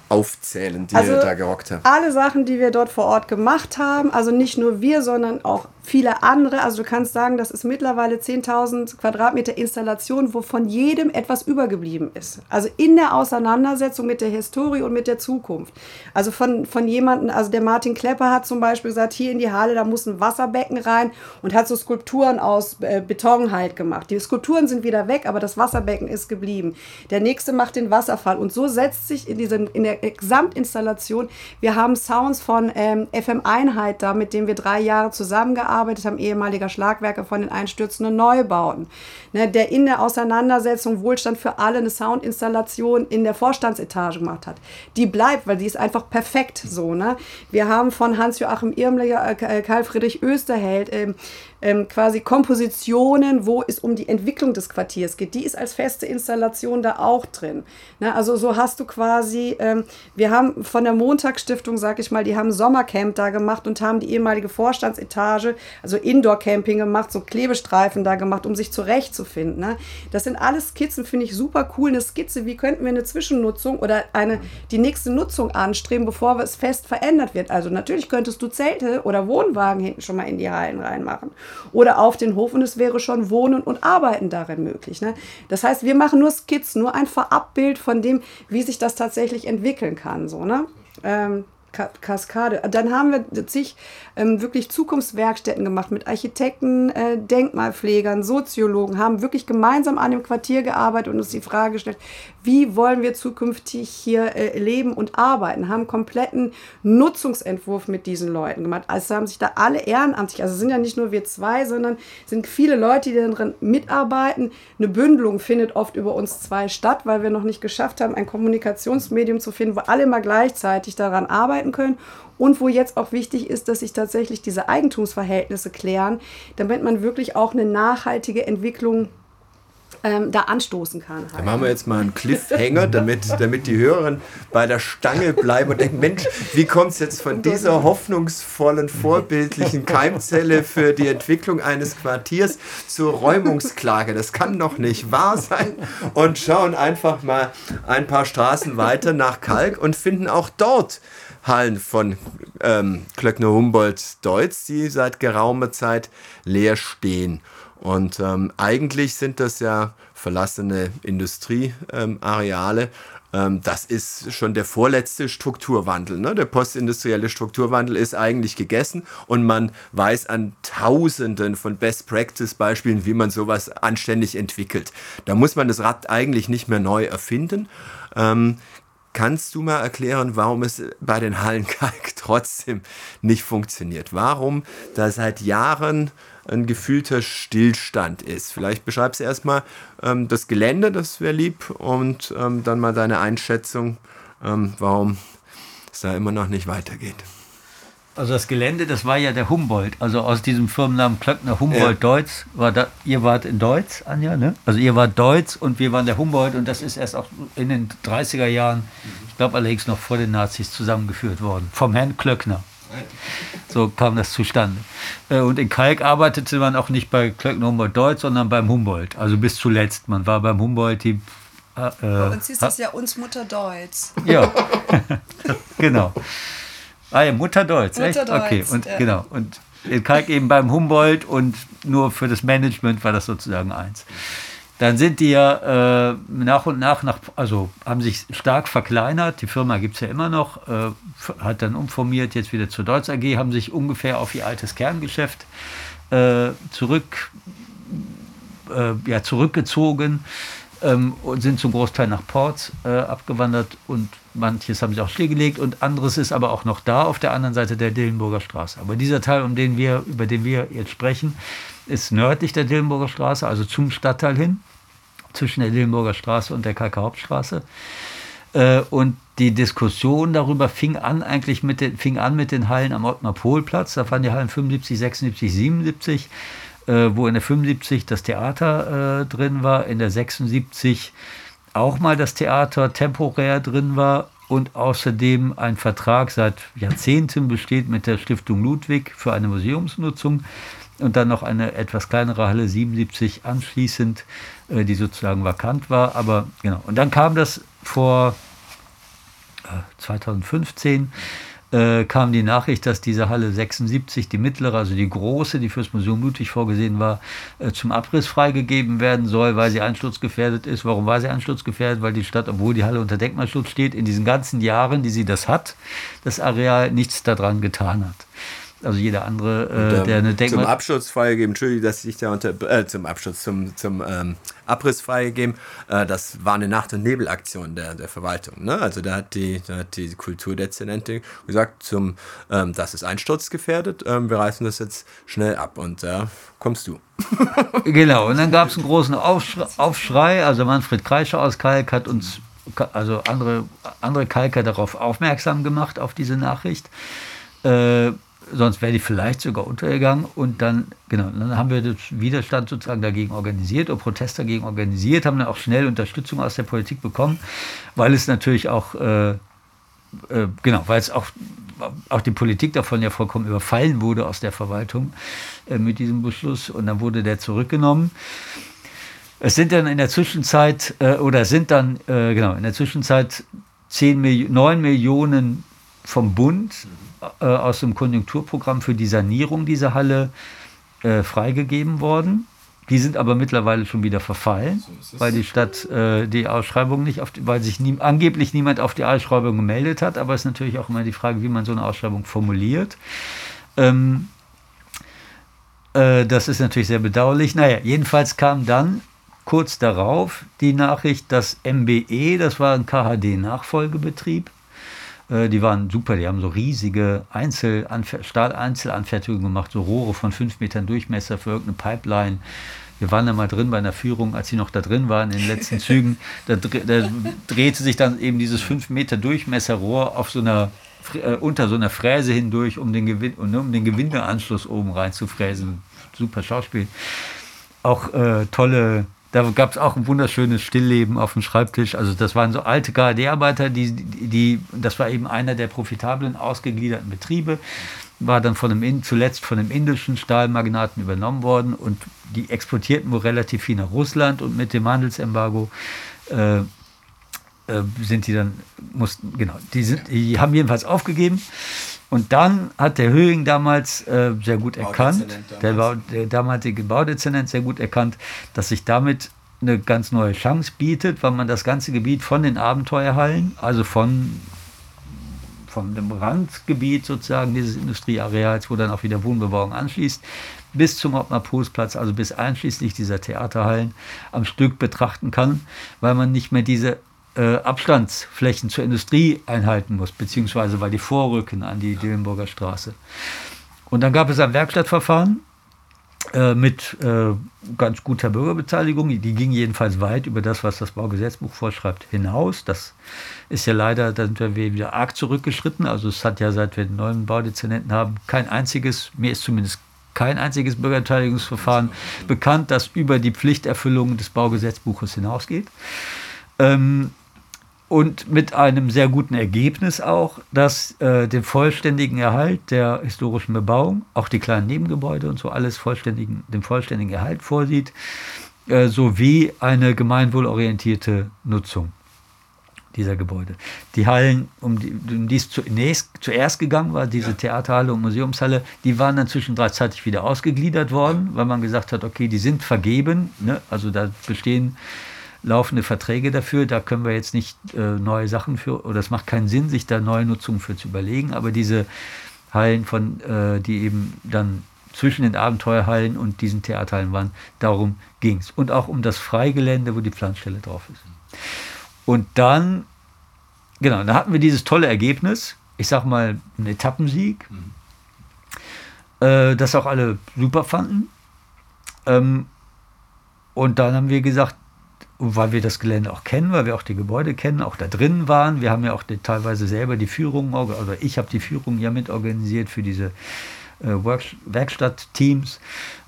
S1: aufzählen, die
S2: Also,
S1: ihr da gerockt habt?
S2: Alle Sachen, die wir dort vor Ort gemacht haben, also nicht nur wir, sondern auch viele andere. Also du kannst sagen, das ist mittlerweile 10.000 Quadratmeter Installation, wo von jedem etwas übergeblieben ist. Also in der Auseinandersetzung mit der Historie und mit der Zukunft. Also von, von jemandem, also der Martin Klepper hat zum Beispiel gesagt, hier in die Halle, da muss ein Wasserbecken rein und hat so Skulpturen aus äh, Beton halt gemacht. Die Skulpturen sind wieder weg, aber das Wasserbecken ist geblieben. Der nächste macht den Wasserfall und so setzt sich in, diesem, in der Gesamtinstallation, wir haben Sounds von ähm, FM Einheit da, mit dem wir drei Jahre zusammengearbeitet gearbeitet haben, ehemaliger Schlagwerke von den einstürzenden Neubauten, ne, der in der Auseinandersetzung Wohlstand für alle eine Soundinstallation in der Vorstandsetage gemacht hat. Die bleibt, weil die ist einfach perfekt so. Ne? Wir haben von Hans-Joachim Irmler, äh, Karl Friedrich Österheld, ähm, ähm, quasi Kompositionen, wo es um die Entwicklung des Quartiers geht. Die ist als feste Installation da auch drin. Ne? Also so hast du quasi, ähm, wir haben von der Montagsstiftung, sag ich mal, die haben Sommercamp da gemacht und haben die ehemalige Vorstandsetage, also Indoor-Camping gemacht, so Klebestreifen da gemacht, um sich zurechtzufinden. Ne? Das sind alles Skizzen, finde ich super cool. Eine Skizze, wie könnten wir eine Zwischennutzung oder eine, die nächste Nutzung anstreben, bevor es fest verändert wird. Also natürlich könntest du Zelte oder Wohnwagen hinten schon mal in die Hallen reinmachen oder auf den Hof und es wäre schon Wohnen und Arbeiten darin möglich. Ne? Das heißt, wir machen nur Skizzen, nur ein Vorabbild von dem, wie sich das tatsächlich entwickeln kann. So, ne? Ähm, Kaskade. Dann haben wir zig ähm, wirklich Zukunftswerkstätten gemacht mit Architekten, äh, Denkmalpflegern, Soziologen, haben wirklich gemeinsam an dem Quartier gearbeitet und uns die Frage gestellt, wie wollen wir zukünftig hier äh, leben und arbeiten, haben kompletten Nutzungsentwurf mit diesen Leuten gemacht. Also haben sich da alle ehrenamtlich, also sind ja nicht nur wir zwei, sondern sind viele Leute, die daran mitarbeiten. Eine Bündelung findet oft über uns zwei statt, weil wir noch nicht geschafft haben, ein Kommunikationsmedium zu finden, wo alle mal gleichzeitig daran arbeiten können und wo jetzt auch wichtig ist, dass sich tatsächlich diese Eigentumsverhältnisse klären, damit man wirklich auch eine nachhaltige Entwicklung ähm, da anstoßen kann. Halt.
S1: Da machen wir jetzt mal einen Cliffhanger, damit, damit die Hörerinnen bei der Stange bleiben und denken, Mensch, wie kommt es jetzt von dieser hoffnungsvollen, vorbildlichen Keimzelle für die Entwicklung eines Quartiers zur Räumungsklage? Das kann doch nicht wahr sein. Und schauen einfach mal ein paar Straßen weiter nach Kalk und finden auch dort Hallen von ähm, Klöckner Humboldt Deutz, die seit geraumer Zeit leer stehen. Und ähm, eigentlich sind das ja verlassene Industrieareale. Ähm, das ist schon der vorletzte Strukturwandel. Ne? Der postindustrielle Strukturwandel ist eigentlich gegessen und man weiß an Tausenden von Best-Practice-Beispielen, wie man sowas anständig entwickelt. Da muss man das Rad eigentlich nicht mehr neu erfinden. Ähm, Kannst du mal erklären, warum es bei den Hallenkalk trotzdem nicht funktioniert? Warum da seit Jahren ein gefühlter Stillstand ist? Vielleicht beschreibst du erstmal ähm, das Gelände, das wäre lieb, und ähm, dann mal deine Einschätzung, ähm, warum es da immer noch nicht weitergeht.
S3: Also das Gelände, das war ja der Humboldt. Also aus diesem Firmennamen Klöckner Humboldt ja. Deutz war da, ihr wart in Deutz, Anja, ne? Also ihr wart Deutz und wir waren der Humboldt und das ist erst auch in den 30er Jahren, ich glaube allerdings noch vor den Nazis zusammengeführt worden. Vom Herrn Klöckner. So kam das zustande. Äh, und in Kalk arbeitete man auch nicht bei Klöckner Humboldt Deutz, sondern beim Humboldt. Also bis zuletzt. Man war beim Humboldt die
S2: äh, bei uns hieß das ja uns Mutter Deutz.
S3: Ja, genau. Ah ja, Mutterdeutsch, Mutter echt? Okay, und ja. genau. Und in Kalk eben beim Humboldt und nur für das Management war das sozusagen eins. Dann sind die ja äh, nach und nach, nach, also haben sich stark verkleinert. Die Firma gibt es ja immer noch, äh, hat dann umformiert, jetzt wieder zur Deutz AG, haben sich ungefähr auf ihr altes Kerngeschäft äh, zurück, äh, ja, zurückgezogen ähm, und sind zum Großteil nach Ports äh, abgewandert und manches haben sie auch stillgelegt und anderes ist aber auch noch da auf der anderen Seite der Dillenburger Straße. Aber dieser Teil, um den wir, über den wir jetzt sprechen, ist nördlich der Dillenburger Straße, also zum Stadtteil hin, zwischen der Dillenburger Straße und der Kalker Hauptstraße. Äh, und die Diskussion darüber fing an eigentlich mit den, fing an mit den Hallen am Ottmar-Pohl-Platz. Da waren die Hallen 75, 76, 77 äh, wo in der 75 das Theater äh, drin war, in der 76 auch mal das Theater temporär drin war und außerdem ein Vertrag seit Jahrzehnten besteht mit der Stiftung Ludwig für eine Museumsnutzung und dann noch eine etwas kleinere Halle 77 anschließend, äh, die sozusagen vakant war. Aber genau. Und dann kam das vor 2015 äh, kam die Nachricht, dass diese Halle 76, die mittlere, also die große, die fürs Museum Ludwig vorgesehen war, äh, zum Abriss freigegeben werden soll, weil sie einsturzgefährdet ist. Warum war sie einsturzgefährdet? Weil die Stadt, obwohl die Halle unter Denkmalschutz steht, in diesen ganzen Jahren, die sie das hat, das Areal nichts daran getan hat. Also jeder andere, äh, der eine
S1: Denkmal... Zum Abschutz freigegeben, Entschuldigung, dass ich da unter... Äh, zum Abschutz, zum, zum ähm, Abriss freigegeben. Äh, das war eine Nacht- und Nebelaktion der, der Verwaltung. Ne? Also da hat die, da hat die Kulturdezernentin gesagt, zum, ähm, das ist einsturzgefährdet, ähm, wir reißen das jetzt schnell ab und da kommst du.
S3: genau, und dann gab es einen großen Aufschrei, Aufschrei, also Manfred Kreischer aus Kalk hat uns also andere, andere Kalker darauf aufmerksam gemacht, auf diese Nachricht. Äh, sonst wäre die vielleicht sogar untergegangen. Und dann, genau, dann haben wir den Widerstand sozusagen dagegen organisiert oder Protest dagegen organisiert, haben dann auch schnell Unterstützung aus der Politik bekommen, weil es natürlich auch, äh, äh, genau, weil es auch, auch die Politik davon ja vollkommen überfallen wurde aus der Verwaltung äh, mit diesem Beschluss. Und dann wurde der zurückgenommen. Es sind dann in der Zwischenzeit, äh, oder sind dann, äh, genau, in der Zwischenzeit 10 Mil 9 Millionen vom Bund äh, aus dem Konjunkturprogramm für die Sanierung dieser Halle äh, freigegeben worden. Die sind aber mittlerweile schon wieder verfallen, so weil die Stadt äh, die Ausschreibung nicht auf, die, weil sich nie, angeblich niemand auf die Ausschreibung gemeldet hat. Aber es ist natürlich auch immer die Frage, wie man so eine Ausschreibung formuliert. Ähm, äh, das ist natürlich sehr bedauerlich. Naja, jedenfalls kam dann kurz darauf die Nachricht, dass MBE, das war ein KHD-Nachfolgebetrieb, die waren super, die haben so riesige Einzelanfer Stahleinzelanfertigungen gemacht, so Rohre von fünf Metern Durchmesser für irgendeine Pipeline. Wir waren da mal drin bei einer Führung, als sie noch da drin waren in den letzten Zügen. Da, da drehte sich dann eben dieses fünf Meter Durchmesserrohr auf so einer äh, unter so einer Fräse hindurch, um den, Gewin um den Gewindeanschluss oben rein zu fräsen. Super Schauspiel. Auch äh, tolle da gab es auch ein wunderschönes Stillleben auf dem Schreibtisch. Also das waren so alte KD-Arbeiter, die, die, das war eben einer der profitablen, ausgegliederten Betriebe, war dann von einem, zuletzt von einem indischen Stahlmagnaten übernommen worden. Und die exportierten wohl relativ viel nach Russland. Und mit dem Handelsembargo äh, äh, sind die dann, mussten, genau, die, sind, die haben jedenfalls aufgegeben. Und dann hat der Höhing damals äh, sehr gut erkannt, der, der, damalige Baudezernent sehr gut erkannt, dass sich damit eine ganz neue Chance bietet, weil man das ganze Gebiet von den Abenteuerhallen, also von, von dem Randgebiet sozusagen dieses Industrieareals, wo dann auch wieder Wohnbebauung anschließt, bis zum Ottmar Postplatz, also bis einschließlich dieser Theaterhallen am Stück betrachten kann, weil man nicht mehr diese äh, Abstandsflächen zur Industrie einhalten muss, beziehungsweise weil die vorrücken an die Dillenburger Straße. Und dann gab es ein Werkstattverfahren äh, mit äh, ganz guter Bürgerbeteiligung. Die ging jedenfalls weit über das, was das Baugesetzbuch vorschreibt, hinaus. Das ist ja leider, da sind wir wieder arg zurückgeschritten. Also es hat ja, seit wir den neuen Baudezernenten haben, kein einziges, mir ist zumindest kein einziges Bürgerbeteiligungsverfahren bekannt, das über die Pflichterfüllung des Baugesetzbuches hinausgeht. Ähm, und mit einem sehr guten Ergebnis auch, dass äh, den vollständigen Erhalt der historischen Bebauung, auch die kleinen Nebengebäude und so alles vollständigen, den vollständigen Erhalt vorsieht, äh, sowie eine gemeinwohlorientierte Nutzung dieser Gebäude. Die Hallen, um die, um die es zunächst, zuerst gegangen war, diese ja. Theaterhalle und Museumshalle, die waren dann zwischenzeitlich wieder ausgegliedert worden, weil man gesagt hat, okay, die sind vergeben, ne? also da bestehen laufende Verträge dafür. Da können wir jetzt nicht äh, neue Sachen für, oder es macht keinen Sinn, sich da neue Nutzungen für zu überlegen. Aber diese Hallen, von, äh, die eben dann zwischen den Abenteuerhallen und diesen Theaterhallen waren, darum ging es. Und auch um das Freigelände, wo die Pflanzstelle drauf ist. Und dann, genau, da hatten wir dieses tolle Ergebnis. Ich sag mal, einen Etappensieg, mhm. äh, das auch alle super fanden. Ähm, und dann haben wir gesagt, weil wir das Gelände auch kennen, weil wir auch die Gebäude kennen, auch da drin waren. Wir haben ja auch die, teilweise selber die Führung, oder ich habe die Führung ja mit organisiert für diese äh, Werkstattteams.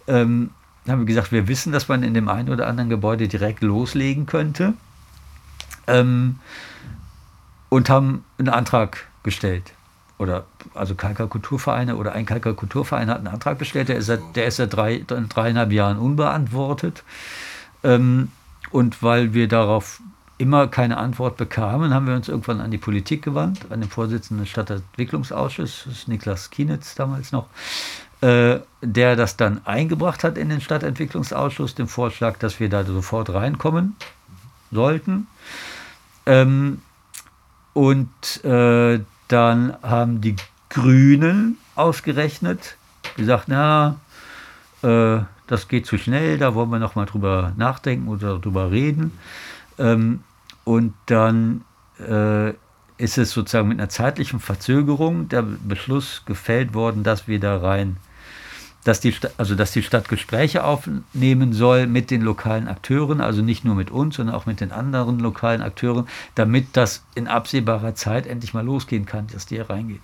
S3: Ähm, haben wir gesagt, wir wissen, dass man in dem einen oder anderen Gebäude direkt loslegen könnte. Ähm, und haben einen Antrag gestellt. Oder also Kalker Kulturvereine oder ein Kalker Kulturverein hat einen Antrag gestellt, der ist seit, der ist seit drei, dreieinhalb Jahren unbeantwortet. Ähm, und weil wir darauf immer keine Antwort bekamen, haben wir uns irgendwann an die Politik gewandt, an den Vorsitzenden des Stadtentwicklungsausschusses, Niklas Kienitz damals noch, äh, der das dann eingebracht hat in den Stadtentwicklungsausschuss, den Vorschlag, dass wir da sofort reinkommen sollten. Ähm, und äh, dann haben die Grünen ausgerechnet, gesagt, na, äh, das geht zu schnell, da wollen wir noch mal drüber nachdenken oder drüber reden. Ähm, und dann äh, ist es sozusagen mit einer zeitlichen Verzögerung der Beschluss gefällt worden, dass wir da rein dass die, also dass die Stadt Gespräche aufnehmen soll mit den lokalen Akteuren, also nicht nur mit uns, sondern auch mit den anderen lokalen Akteuren, damit das in absehbarer Zeit endlich mal losgehen kann, dass die hier reingeht.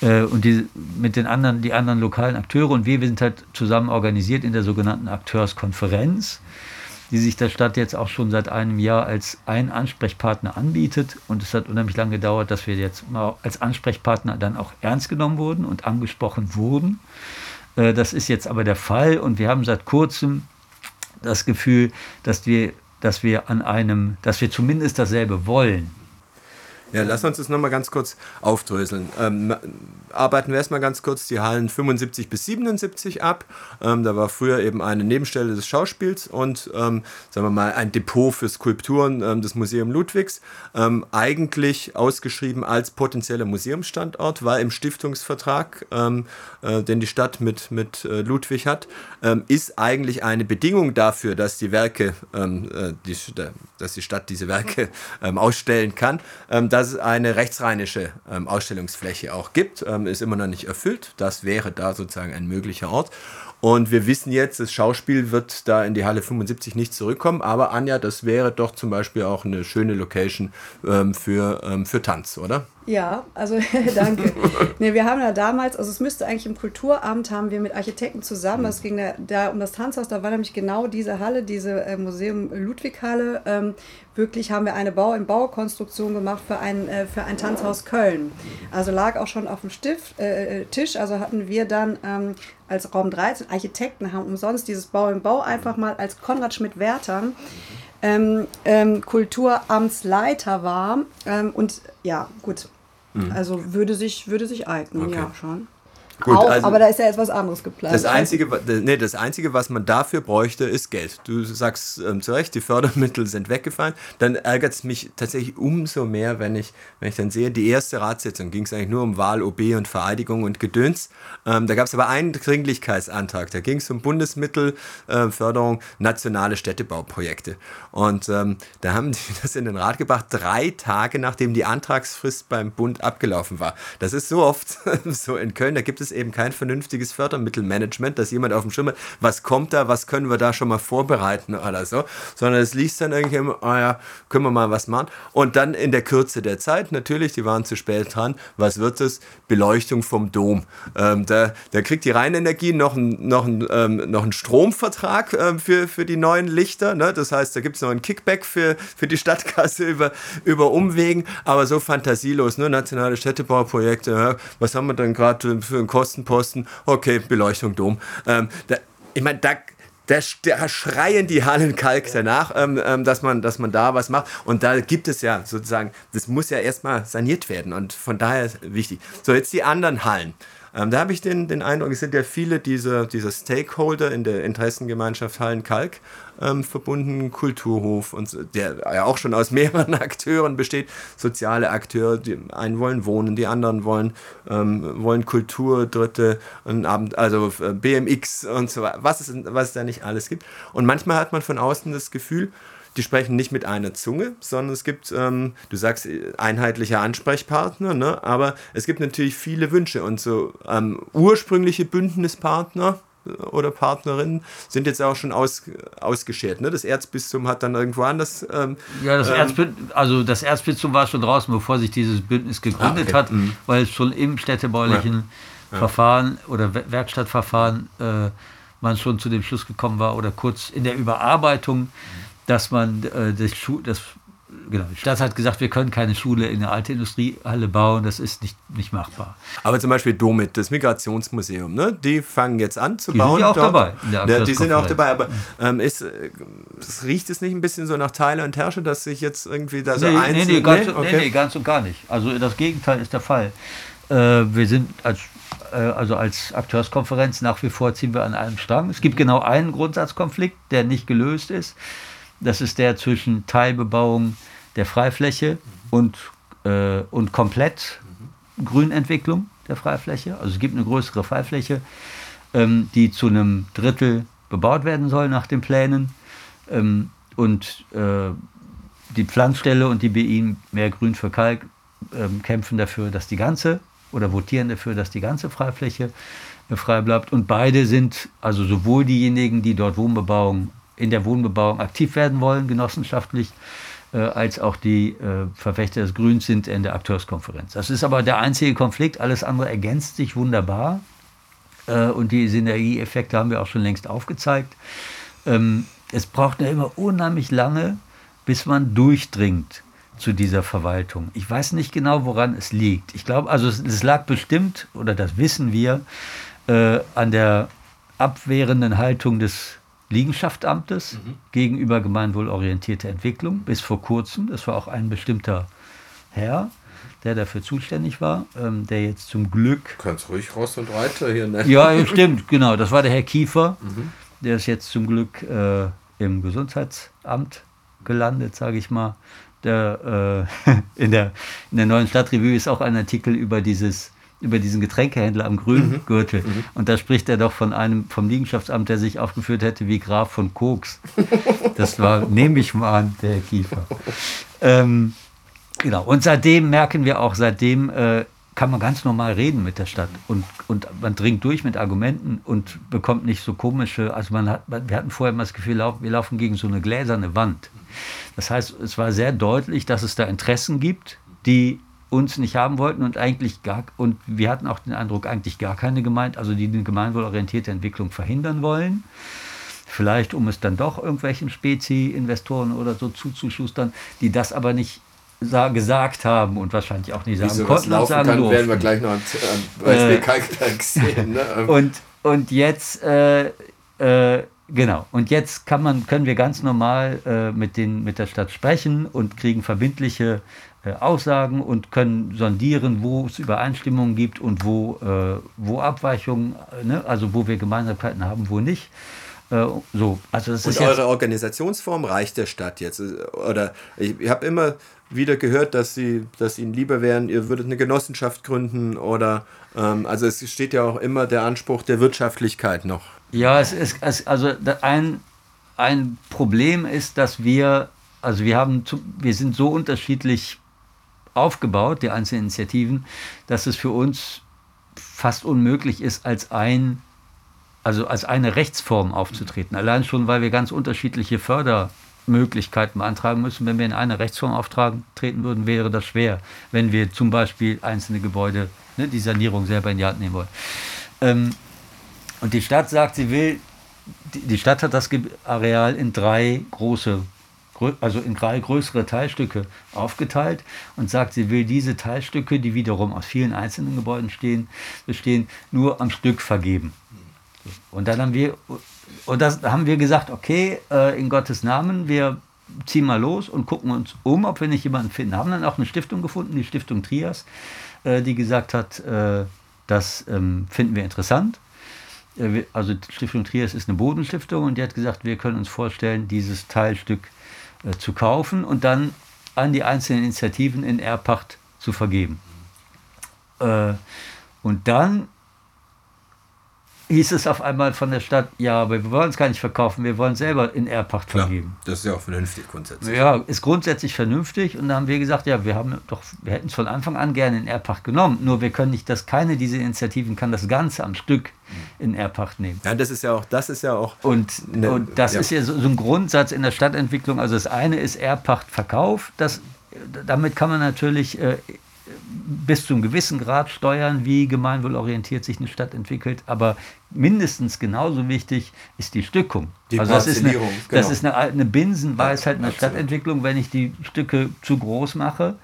S3: Äh, und die, mit den anderen, die anderen lokalen Akteure und wir, wir sind halt zusammen organisiert in der sogenannten Akteurskonferenz, die sich der Stadt jetzt auch schon seit einem Jahr als ein Ansprechpartner anbietet. Und es hat unheimlich lange gedauert, dass wir jetzt mal als Ansprechpartner dann auch ernst genommen wurden und angesprochen wurden. Äh, das ist jetzt aber der Fall und wir haben seit kurzem das Gefühl, dass wir, dass wir an einem, dass wir zumindest dasselbe wollen.
S1: Ja, lass uns das nochmal ganz kurz aufdröseln. Ähm, arbeiten wir erstmal ganz kurz die Hallen 75 bis 77 ab. Ähm, da war früher eben eine Nebenstelle des Schauspiels und, ähm, sagen wir mal, ein Depot für Skulpturen ähm, des Museum Ludwigs. Ähm, eigentlich ausgeschrieben als potenzieller Museumsstandort, war im Stiftungsvertrag, ähm, äh, den die Stadt mit, mit äh, Ludwig hat, ist eigentlich eine Bedingung dafür, dass die Werke, äh, die, dass die Stadt diese Werke ausstellen kann, dass es eine rechtsrheinische Ausstellungsfläche auch gibt ähm, ist immer noch nicht erfüllt. Das wäre da sozusagen ein möglicher Ort. Und wir wissen jetzt, das Schauspiel wird da in die Halle 75 nicht zurückkommen. Aber Anja, das wäre doch zum Beispiel auch eine schöne Location ähm, für, ähm, für Tanz, oder?
S2: Ja, also danke. nee, wir haben ja damals, also es müsste eigentlich im Kulturamt, haben wir mit Architekten zusammen, es ging da, da, um das Tanzhaus, da war nämlich genau diese Halle, diese äh, Museum Ludwig-Halle, ähm, wirklich haben wir eine Bau in Baukonstruktion gemacht für ein, äh, für ein Tanzhaus Köln. Also lag auch schon auf dem Stift, äh, äh Tisch, also hatten wir dann ähm, als Raum 13 Architekten haben umsonst dieses Bau im Bau einfach mal als Konrad Schmidt-Wertern ähm, ähm, Kulturamtsleiter war. Ähm, und ja, gut, Mhm. Also würde sich, würde sich eignen, okay. ja schon. Gut, auch, also aber da ist ja etwas anderes geplant.
S1: Das Einzige, nee, das Einzige, was man dafür bräuchte, ist Geld. Du sagst ähm, zu Recht, die Fördermittel sind weggefallen. Dann ärgert es mich tatsächlich umso mehr, wenn ich, wenn ich dann sehe, die erste Ratssitzung ging es eigentlich nur um Wahl, OB und Vereidigung und Gedöns. Ähm, da gab es aber einen Dringlichkeitsantrag. Da ging es um Bundesmittelförderung, äh, nationale Städtebauprojekte. Und ähm, da haben die das in den Rat gebracht, drei Tage nachdem die Antragsfrist beim Bund abgelaufen war. Das ist so oft so in Köln, da gibt es es eben kein vernünftiges Fördermittelmanagement, dass jemand auf dem Schirm hat, was kommt da, was können wir da schon mal vorbereiten oder so, sondern es liest dann irgendwie immer, oh ja, können wir mal was machen. Und dann in der Kürze der Zeit, natürlich, die waren zu spät dran, was wird es? Beleuchtung vom Dom. Ähm, da, da kriegt die Rheinenergie noch, ein, noch, ein, ähm, noch einen Stromvertrag ähm, für, für die neuen Lichter. Ne? Das heißt, da gibt es noch einen Kickback für, für die Stadtkasse über, über Umwegen, aber so fantasielos, ne? nationale Städtebauprojekte, ja? was haben wir denn gerade für einen Kostenposten, okay, Beleuchtung Dom. Ähm, da, ich meine, da, da, schreien die Hallenkalk danach, ähm, ähm, dass, man, dass man da was macht. Und da gibt es ja sozusagen, das muss ja erstmal saniert werden. Und von daher ist wichtig. So, jetzt die anderen Hallen. Ähm, da habe ich den, den Eindruck, es sind ja viele dieser, dieser Stakeholder in der Interessengemeinschaft Hallen-Kalk ähm, verbunden, Kulturhof, und der ja auch schon aus mehreren Akteuren besteht, soziale Akteure, die einen wollen wohnen, die anderen wollen, ähm, wollen Kultur, Dritte, und also äh, BMX und so weiter, was es, was es da nicht alles gibt. Und manchmal hat man von außen das Gefühl, die sprechen nicht mit einer Zunge, sondern es gibt, ähm, du sagst, äh, einheitliche Ansprechpartner, ne? aber es gibt natürlich viele Wünsche und so ähm, ursprüngliche Bündnispartner äh, oder Partnerinnen sind jetzt auch schon aus, ausgeschert. Ne? Das Erzbistum hat dann irgendwo anders. Ähm,
S3: ja, das, ähm, Erzbistum, also das Erzbistum war schon draußen, bevor sich dieses Bündnis gegründet ah, okay. hat, mhm. weil es schon im städtebaulichen ja. Verfahren oder Werkstattverfahren äh, man schon zu dem Schluss gekommen war oder kurz in der Überarbeitung. Mhm dass man äh, das, Schu das genau, die Stadt hat gesagt, wir können keine Schule in eine alte Industriehalle bauen, das ist nicht, nicht machbar.
S1: Aber zum Beispiel Domit, das Migrationsmuseum, ne? die fangen jetzt an zu
S3: die
S1: bauen.
S3: Die sind ja auch dabei.
S1: Ja, die sind auch dabei, aber ähm, ist, äh, riecht es nicht ein bisschen so nach Tyler und Herrsche, dass sich jetzt irgendwie da so
S3: nee,
S1: einzeln...
S3: Nee nee, ganz, nee, okay. nee, ganz und gar nicht. Also das Gegenteil ist der Fall. Äh, wir sind als äh, also als Akteurskonferenz nach wie vor ziehen wir an einem Strang. Es gibt genau einen Grundsatzkonflikt, der nicht gelöst ist. Das ist der zwischen Teilbebauung der Freifläche und, äh, und komplett Grünentwicklung. der Freifläche. Also es gibt eine größere Freifläche, ähm, die zu einem Drittel bebaut werden soll nach den Plänen. Ähm, und äh, die Pflanzstelle und die BI mehr Grün für Kalk ähm, kämpfen dafür, dass die ganze oder votieren dafür, dass die ganze Freifläche äh, frei bleibt. Und beide sind, also sowohl diejenigen, die dort Wohnbebauung, in der Wohnbebauung aktiv werden wollen, genossenschaftlich, äh, als auch die äh, Verfechter des Grüns sind in der Akteurskonferenz. Das ist aber der einzige Konflikt, alles andere ergänzt sich wunderbar. Äh, und die Synergieeffekte haben wir auch schon längst aufgezeigt. Ähm, es braucht ja immer unheimlich lange, bis man durchdringt zu dieser Verwaltung. Ich weiß nicht genau, woran es liegt. Ich glaube, also es, es, lag bestimmt, oder das wissen wir, äh, an der abwehrenden Haltung des Liegenschaftsamtes mhm. gegenüber gemeinwohlorientierter Entwicklung bis vor kurzem. Das war auch ein bestimmter Herr, der dafür zuständig war, ähm, der jetzt zum Glück.
S1: Du kannst ruhig Ross und Reiter hier nennen.
S3: Ja, stimmt, genau. Das war der Herr Kiefer. Mhm. Der ist jetzt zum Glück äh, im Gesundheitsamt gelandet, sage ich mal der, äh, in, der, in der neuen Stadtrevue ist auch ein Artikel über dieses über diesen Getränkehändler am grünen mhm. Gürtel. Mhm. Und da spricht er doch von einem vom Liegenschaftsamt, der sich aufgeführt hätte wie Graf von Koks. Das war, nehme ich mal an, der Kiefer. Ähm, genau. Und seitdem merken wir auch, seitdem äh, kann man ganz normal reden mit der Stadt und, und man dringt durch mit Argumenten und bekommt nicht so komische, also man hat, wir hatten vorher immer das Gefühl, wir laufen gegen so eine gläserne Wand. Das heißt, es war sehr deutlich, dass es da Interessen gibt, die uns nicht haben wollten und eigentlich gar, und wir hatten auch den Eindruck, eigentlich gar keine gemeint, also die eine gemeinwohlorientierte Entwicklung verhindern wollen. Vielleicht, um es dann doch irgendwelchen Spezi-Investoren oder so zuzuschustern, die das aber nicht gesagt haben und wahrscheinlich auch nicht sagen Wieso konnten.
S1: laufen sagen kann, durften. werden wir gleich noch am Beispiel äh, Kalkberg sehen. Ne?
S3: und, und jetzt äh, äh, Genau. Und jetzt kann man, können wir ganz normal äh, mit, den, mit der Stadt sprechen und kriegen verbindliche Aussagen und können sondieren, wo es Übereinstimmungen gibt und wo, äh, wo Abweichungen, äh, ne? also wo wir Gemeinsamkeiten haben, wo nicht. Äh, so, also das
S1: und ist eure Organisationsform reicht der Stadt jetzt? Oder ich, ich habe immer wieder gehört, dass sie, dass ihnen lieber wären, ihr würdet eine Genossenschaft gründen oder ähm, also es steht ja auch immer der Anspruch der Wirtschaftlichkeit noch
S3: ja, es ist es, also ein, ein Problem ist, dass wir, also wir haben, wir sind so unterschiedlich aufgebaut, die einzelnen Initiativen, dass es für uns fast unmöglich ist, als ein, also als eine Rechtsform aufzutreten. Allein schon, weil wir ganz unterschiedliche Fördermöglichkeiten beantragen müssen. Wenn wir in eine Rechtsform auftreten würden, wäre das schwer, wenn wir zum Beispiel einzelne Gebäude, ne, die Sanierung selber in die Hand nehmen wollen. Ähm, und die Stadt sagt, sie will, die Stadt hat das Areal in drei große, also in drei größere Teilstücke aufgeteilt und sagt, sie will diese Teilstücke, die wiederum aus vielen einzelnen Gebäuden stehen, bestehen, nur am Stück vergeben. Und dann haben wir, und das haben wir gesagt, okay, äh, in Gottes Namen, wir ziehen mal los und gucken uns um, ob wir nicht jemanden finden. Haben dann auch eine Stiftung gefunden, die Stiftung Trias, äh, die gesagt hat, äh, das ähm, finden wir interessant also Stiftung Trias ist eine Bodenstiftung und die hat gesagt, wir können uns vorstellen, dieses Teilstück äh, zu kaufen und dann an die einzelnen Initiativen in Erbpacht zu vergeben. Äh, und dann hieß es auf einmal von der Stadt, ja, aber wir wollen es gar nicht verkaufen, wir wollen es selber in Erbpacht Klar, vergeben.
S1: Das ist ja auch vernünftig grundsätzlich.
S3: Ja, ist grundsätzlich vernünftig und da haben wir gesagt, ja, wir haben doch, wir hätten es von Anfang an gerne in Erbpacht genommen, nur wir können nicht, dass keine dieser Initiativen kann das Ganze am Stück in Erbpacht nehmen.
S1: Ja, das ist ja auch, das ist ja auch.
S3: Und, ne, und das ja. ist ja so, so, ein Grundsatz in der Stadtentwicklung. Also das eine ist Erbpachtverkauf, das damit kann man natürlich äh, bis zu einem gewissen Grad steuern, wie gemeinwohlorientiert sich eine Stadt entwickelt. Aber mindestens genauso wichtig ist die Stückung. Die also das ist eine, genau. das ist eine, eine Binsenweisheit in der Stadtentwicklung. Wenn ich die Stücke zu groß mache,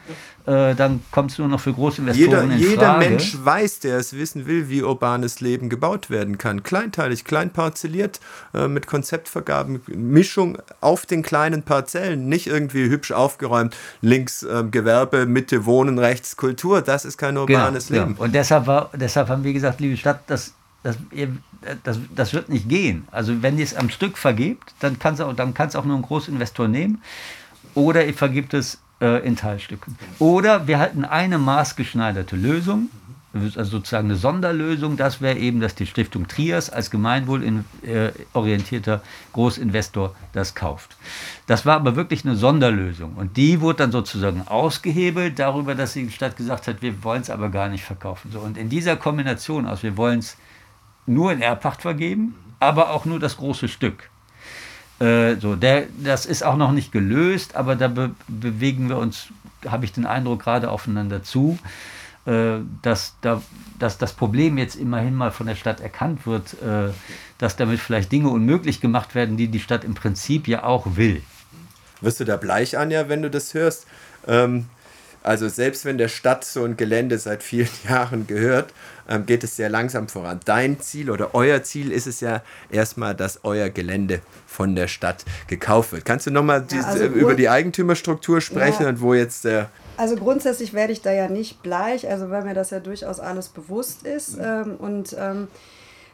S3: äh, dann kommt es nur noch für Großinvestoren
S1: jeder, in Jeder Frage. Mensch weiß, der es wissen will, wie urbanes Leben gebaut werden kann. Kleinteilig, klein parzelliert, äh, mit Konzeptvergaben, Mischung auf den kleinen Parzellen, nicht irgendwie hübsch aufgeräumt, links äh, Gewerbe, Mitte Wohnen, rechts Kultur. Das ist kein genau, urbanes genau, Leben.
S3: Ja. Und deshalb, war, deshalb haben wir gesagt, liebe Stadt, das das, das, das, wird nicht gehen. Also wenn ihr es am Stück vergebt, dann kann es auch, auch nur ein Großinvestor nehmen. Oder ihr vergibt es äh, in Teilstücken. Oder wir halten eine maßgeschneiderte Lösung also sozusagen eine Sonderlösung, das wäre eben, dass die Stiftung Trias als gemeinwohlorientierter Großinvestor das kauft. Das war aber wirklich eine Sonderlösung und die wurde dann sozusagen ausgehebelt darüber, dass die Stadt gesagt hat, wir wollen es aber gar nicht verkaufen. So, und in dieser Kombination aus, wir wollen es nur in Erbpacht vergeben, aber auch nur das große Stück. Äh, so, der, das ist auch noch nicht gelöst, aber da be bewegen wir uns, habe ich den Eindruck, gerade aufeinander zu, äh, dass, da, dass das Problem jetzt immerhin mal von der Stadt erkannt wird, äh, dass damit vielleicht Dinge unmöglich gemacht werden, die die Stadt im Prinzip ja auch will.
S1: Wirst du da bleich, Anja, wenn du das hörst? Ähm, also selbst wenn der Stadt so ein Gelände seit vielen Jahren gehört, ähm, geht es sehr langsam voran. Dein Ziel oder euer Ziel ist es ja erstmal, dass euer Gelände von der Stadt gekauft wird. Kannst du nochmal ja, also über die Eigentümerstruktur sprechen ja. und wo jetzt der...
S2: Also grundsätzlich werde ich da ja nicht bleich, also weil mir das ja durchaus alles bewusst ist. Mhm. Ähm, und ähm,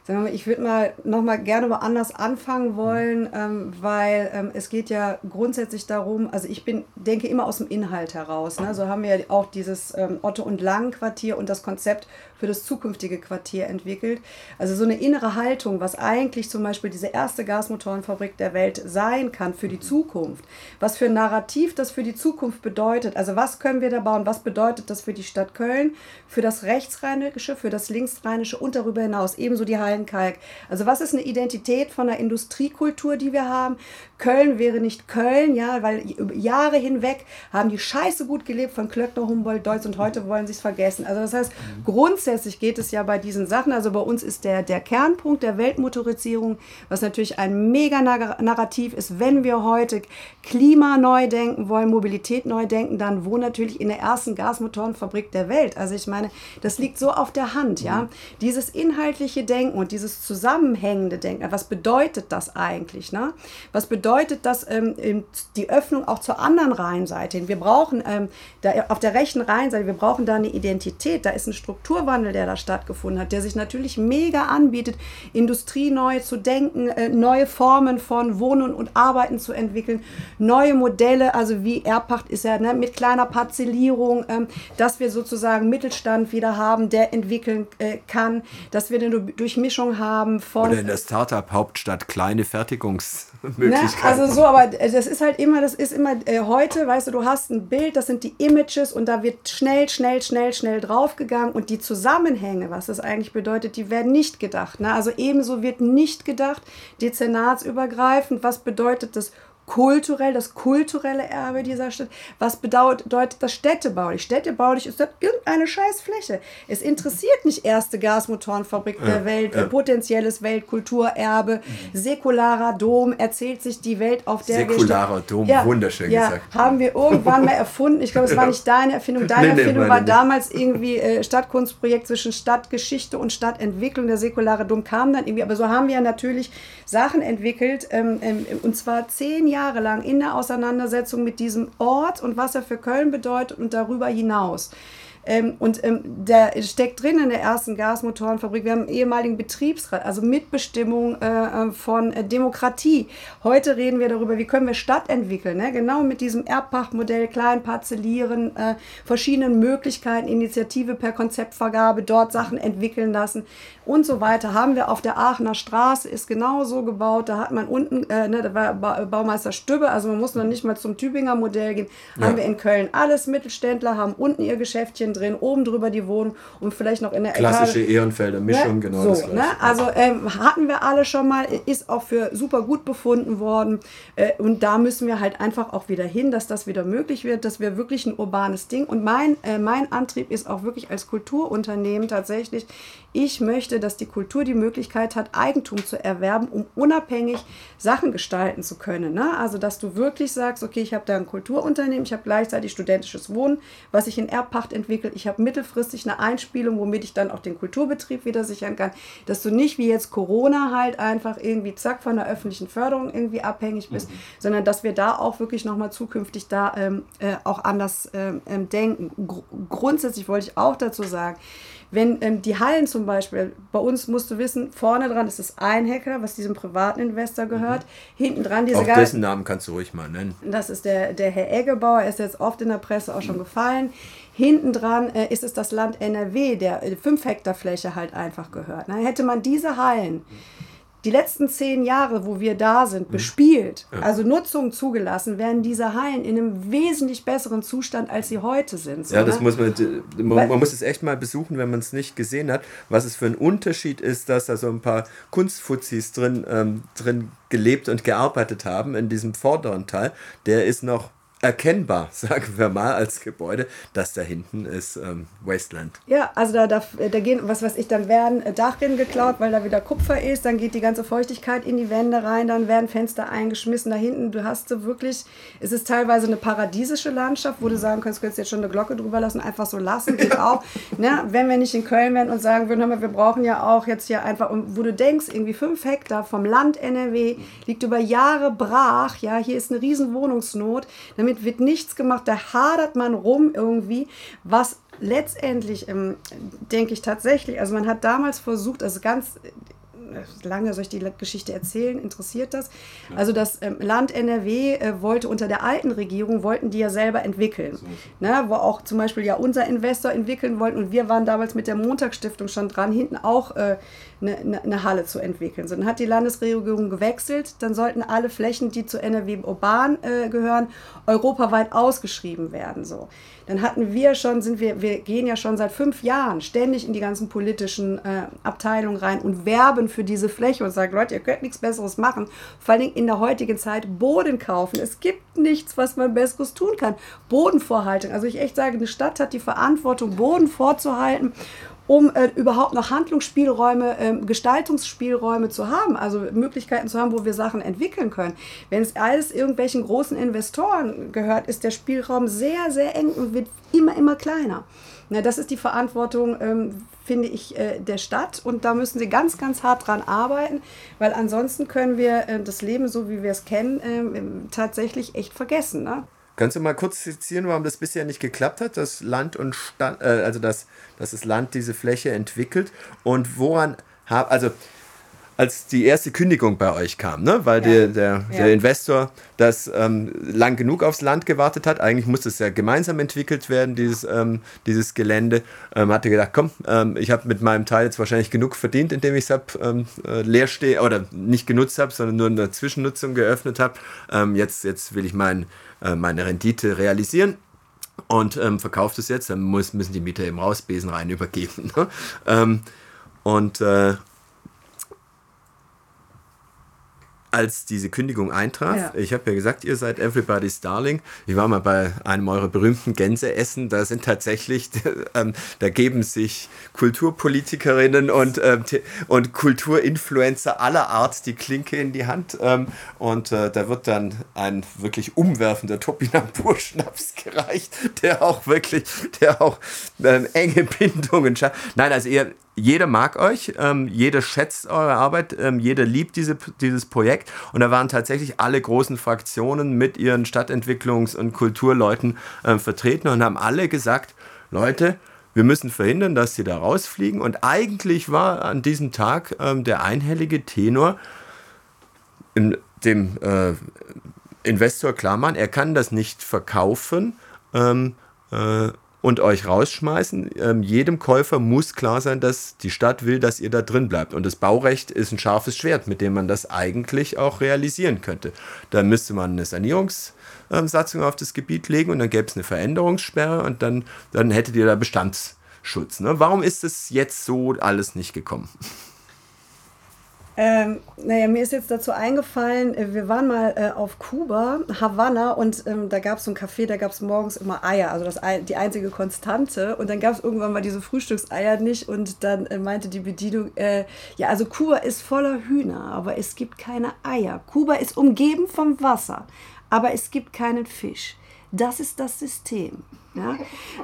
S2: sagen wir mal, ich würde mal noch mal gerne woanders anfangen wollen, ähm, weil ähm, es geht ja grundsätzlich darum, also ich bin, denke immer aus dem Inhalt heraus. Ne? So haben wir ja auch dieses ähm, Otto und Lang Quartier und das Konzept für das zukünftige Quartier entwickelt. Also so eine innere Haltung, was eigentlich zum Beispiel diese erste Gasmotorenfabrik der Welt sein kann für die Zukunft. Was für ein Narrativ das für die Zukunft bedeutet. Also was können wir da bauen? Was bedeutet das für die Stadt Köln, für das Rechtsrheinische, für das Linksrheinische und darüber hinaus ebenso die Hallenkalk. Also was ist eine Identität von der Industriekultur, die wir haben? Köln wäre nicht Köln, ja, weil Jahre hinweg haben die Scheiße gut gelebt von Klöckner, Humboldt, Deutsch und heute wollen sie es vergessen. Also das heißt, grundsätzlich grundsätzlich geht es ja bei diesen Sachen, also bei uns ist der, der Kernpunkt der Weltmotorisierung, was natürlich ein mega Narrativ ist, wenn wir heute Klima neu denken wollen, Mobilität neu denken, dann wo natürlich in der ersten Gasmotorenfabrik der Welt. Also ich meine, das liegt so auf der Hand, ja. Mhm. Dieses inhaltliche Denken und dieses zusammenhängende Denken, was bedeutet das eigentlich, ne? Was bedeutet das, ähm, die Öffnung auch zur anderen Rheinseite? Wir brauchen ähm, da auf der rechten Rheinseite, wir brauchen da eine Identität, da ist ein Strukturwandel der da stattgefunden hat, der sich natürlich mega anbietet, Industrie neu zu denken, äh, neue Formen von Wohnen und Arbeiten zu entwickeln, neue Modelle, also wie Erbpacht ist ja ne, mit kleiner Parzellierung, ähm, dass wir sozusagen Mittelstand wieder haben, der entwickeln äh, kann, dass wir eine Durchmischung haben von...
S1: Oder in der Startup-Hauptstadt kleine
S2: Ne? Also so, aber das ist halt immer, das ist immer äh, heute, weißt du, du hast ein Bild, das sind die Images und da wird schnell, schnell, schnell, schnell draufgegangen und die zusammen Zusammenhänge, was das eigentlich bedeutet, die werden nicht gedacht. Ne? Also ebenso wird nicht gedacht, dezernatsübergreifend, was bedeutet das kulturell, das kulturelle Erbe dieser Stadt. Was bedeutet das städtebaulich? Städtebaulich ist das irgendeine Scheißfläche. Es interessiert nicht erste Gasmotorenfabrik ja, der Welt, ja. potenzielles Weltkulturerbe, säkularer Dom, erzählt sich die Welt auf der
S1: Säkularer Dom, ja, wunderschön
S2: ja,
S1: gesagt.
S2: Haben wir irgendwann mal erfunden. Ich glaube, es war nicht deine Erfindung. Deine nee, Erfindung nee, war damals irgendwie äh, Stadtkunstprojekt zwischen Stadtgeschichte und Stadtentwicklung. Der säkulare Dom kam dann irgendwie. Aber so haben wir natürlich Sachen entwickelt, ähm, ähm, und zwar zehn Jahre Jahre lang in der Auseinandersetzung mit diesem Ort und was er für Köln bedeutet und darüber hinaus. Ähm, und ähm, der steckt drin in der ersten Gasmotorenfabrik. Wir haben einen ehemaligen Betriebsrat, also Mitbestimmung äh, äh, von äh, Demokratie. Heute reden wir darüber, wie können wir Stadt entwickeln. Ne? Genau mit diesem Erbpachtmodell, klein parzellieren, äh, verschiedenen Möglichkeiten, Initiative per Konzeptvergabe, dort Sachen entwickeln lassen und so weiter. Haben wir auf der Aachener Straße, ist genau so gebaut. Da hat man unten, äh, ne, da war ba Baumeister Stübbe, also man muss noch nicht mal zum Tübinger Modell gehen. Ja. Haben wir in Köln alles Mittelständler, haben unten ihr Geschäftchen Häuschen drin, oben drüber die Wohnung und vielleicht noch in der
S1: Klassische Etage. Ehrenfelder Mischung, ne? genau
S2: so, das Ne? Also ähm, hatten wir alle schon mal, ist auch für super gut befunden worden. Äh, und da müssen wir halt einfach auch wieder hin, dass das wieder möglich wird, dass wir wirklich ein urbanes Ding. Und mein, äh, mein Antrieb ist auch wirklich als Kulturunternehmen tatsächlich, ich möchte, dass die Kultur die Möglichkeit hat, Eigentum zu erwerben, um unabhängig Sachen gestalten zu können. Ne? Also, dass du wirklich sagst, okay, ich habe da ein Kulturunternehmen, ich habe gleichzeitig studentisches Wohnen, was ich in Erbpacht entwickle, ich habe mittelfristig eine Einspielung, womit ich dann auch den Kulturbetrieb wieder sichern kann, dass du nicht wie jetzt Corona halt einfach irgendwie zack von der öffentlichen Förderung irgendwie abhängig bist, mhm. sondern dass wir da auch wirklich nochmal zukünftig da ähm, äh, auch anders ähm, ähm denken. Gr grundsätzlich wollte ich auch dazu sagen, Wenn ähm, die Hallen zum Beispiel, bei uns musst du wissen, vorne dran ist es ein Hektar, was diesem privaten Investor gehört. Mhm. Hinten dran diese
S1: Auch dessen Namen kannst du ruhig mal nennen.
S2: Das ist der, der Herr Eggebauer, er ist jetzt oft in der Presse auch schon mhm. gefallen. Hinten dran äh, ist es das Land NRW, der äh, 5 Hektar Fläche halt einfach gehört. Na, hätte man diese Hallen. Mhm die letzten zehn Jahre, wo wir da sind, mhm. bespielt, ja. also Nutzung zugelassen, wären diese Hallen in einem wesentlich besseren Zustand, als sie heute sind.
S1: So, ja, das ne? muss man, man, man, muss es echt mal besuchen, wenn man es nicht gesehen hat, was es für ein Unterschied ist, dass da so ein paar Kunstfuzis drin, ähm, drin gelebt und gearbeitet haben in diesem vorderen Teil. Der ist noch erkennbar, sagen wir mal, als Gebäude, dass da hinten ist ähm, Wasteland.
S2: Ja, also da, da, da gehen, was weiß ich, dann werden äh, Dachrinnen geklaut, weil da wieder Kupfer ist, dann geht die ganze Feuchtigkeit in die Wände rein, dann werden Fenster eingeschmissen. Da hinten, du hast so wirklich, es ist teilweise eine paradiesische Landschaft, wo du sagen kannst, du könntest jetzt schon eine Glocke drüber lassen, einfach so lassen, geht auch. ne? Wenn wir nicht in Köln wären und sagen würden, wir brauchen ja auch jetzt hier einfach, wo du denkst, irgendwie fünf Hektar vom Land NRW liegt über Jahre brach, ja, hier ist eine riesen Wohnungsnot, damit damit wird nichts gemacht, da hadert man rum irgendwie, was letztendlich, ähm, denke ich tatsächlich, also man hat damals versucht, also ganz äh, lange soll ich die Geschichte erzählen, interessiert das? Also das ähm, Land NRW äh, wollte unter der alten Regierung, wollten die ja selber entwickeln. So. Ne, wo auch zum Beispiel ja unser Investor entwickeln wollten und wir waren damals mit der Montagsstiftung schon dran, hinten auch äh, eine, eine, eine Halle zu entwickeln. So, dann hat die Landesregierung gewechselt, dann sollten alle Flächen, die zu NRW urban äh, gehören, europaweit ausgeschrieben werden. So. Dann hatten wir schon, sind wir, wir gehen ja schon seit fünf Jahren ständig in die ganzen politischen äh, Abteilungen rein und werben für diese Fläche und sagen, Leute, ihr könnt nichts Besseres machen. Vor Dingen in der heutigen Zeit Boden kaufen. Es gibt nichts, was man Besseres tun kann. Bodenvorhaltung. Also ich echt sage, eine Stadt hat die Verantwortung, Boden vorzuhalten um äh, überhaupt noch Handlungsspielräume, äh, Gestaltungsspielräume zu haben, also Möglichkeiten zu haben, wo wir Sachen entwickeln können. Wenn es alles irgendwelchen großen Investoren gehört, ist der Spielraum sehr, sehr eng und wird immer, immer kleiner. Na, das ist die Verantwortung, ähm, finde ich, äh, der Stadt und da müssen sie ganz, ganz hart dran arbeiten, weil ansonsten können wir äh, das Leben, so wie wir es kennen, ähm, tatsächlich echt vergessen. Ne?
S1: Kannst du mal kurz skizzieren, warum das bisher nicht geklappt hat, dass Land und Stand, äh, also dass, dass das Land diese Fläche entwickelt und woran haben, also als die erste Kündigung bei euch kam, ne? weil ja. der, der, ja. der Investor das ähm, lang genug aufs Land gewartet hat. Eigentlich musste es ja gemeinsam entwickelt werden, dieses, ähm, dieses Gelände. Ähm, hatte gedacht, komm, ähm, ich habe mit meinem Teil jetzt wahrscheinlich genug verdient, indem ich es habe ähm, äh, leer stehe oder nicht genutzt habe, sondern nur eine Zwischennutzung geöffnet habe. Ähm, jetzt, jetzt will ich mein, äh, meine Rendite realisieren und ähm, verkauft es jetzt, dann muss, müssen die Mieter eben raus, Besen rein übergeben. Ne? Ähm, und äh, als diese Kündigung eintraf, ja. ich habe ja gesagt, ihr seid Everybody's Darling. Ich war mal bei einem eurer berühmten Gänseessen. Da sind tatsächlich, ähm, da geben sich Kulturpolitikerinnen und, ähm, und Kulturinfluencer aller Art die Klinke in die Hand. Ähm, und äh, da wird dann ein wirklich umwerfender Topinambur-Schnaps gereicht, der auch wirklich, der auch ähm, enge Bindungen schafft. Nein, also ihr, jeder mag euch, ähm, jeder schätzt eure Arbeit, ähm, jeder liebt diese, dieses Projekt. Und da waren tatsächlich alle großen Fraktionen mit ihren Stadtentwicklungs- und Kulturleuten ähm, vertreten und haben alle gesagt, Leute, wir müssen verhindern, dass sie da rausfliegen. Und eigentlich war an diesem Tag ähm, der einhellige Tenor in dem äh, Investor Klarmann, er kann das nicht verkaufen. Ähm, äh, und euch rausschmeißen. Ähm, jedem Käufer muss klar sein, dass die Stadt will, dass ihr da drin bleibt. Und das Baurecht ist ein scharfes Schwert, mit dem man das eigentlich auch realisieren könnte. Da müsste man eine Sanierungssatzung auf das Gebiet legen und dann gäbe es eine Veränderungssperre und dann, dann hättet ihr da Bestandsschutz. Ne? Warum ist es jetzt so alles nicht gekommen?
S2: Ähm, naja, mir ist jetzt dazu eingefallen, äh, wir waren mal äh, auf Kuba, Havanna, und ähm, da gab es so ein Café, da gab es morgens immer Eier, also das, die einzige Konstante. Und dann gab es irgendwann mal diese Frühstückseier nicht und dann äh, meinte die Bedienung, äh, ja, also Kuba ist voller Hühner, aber es gibt keine Eier. Kuba ist umgeben vom Wasser. aber es gibt keinen Fisch. Das ist das System. Ja?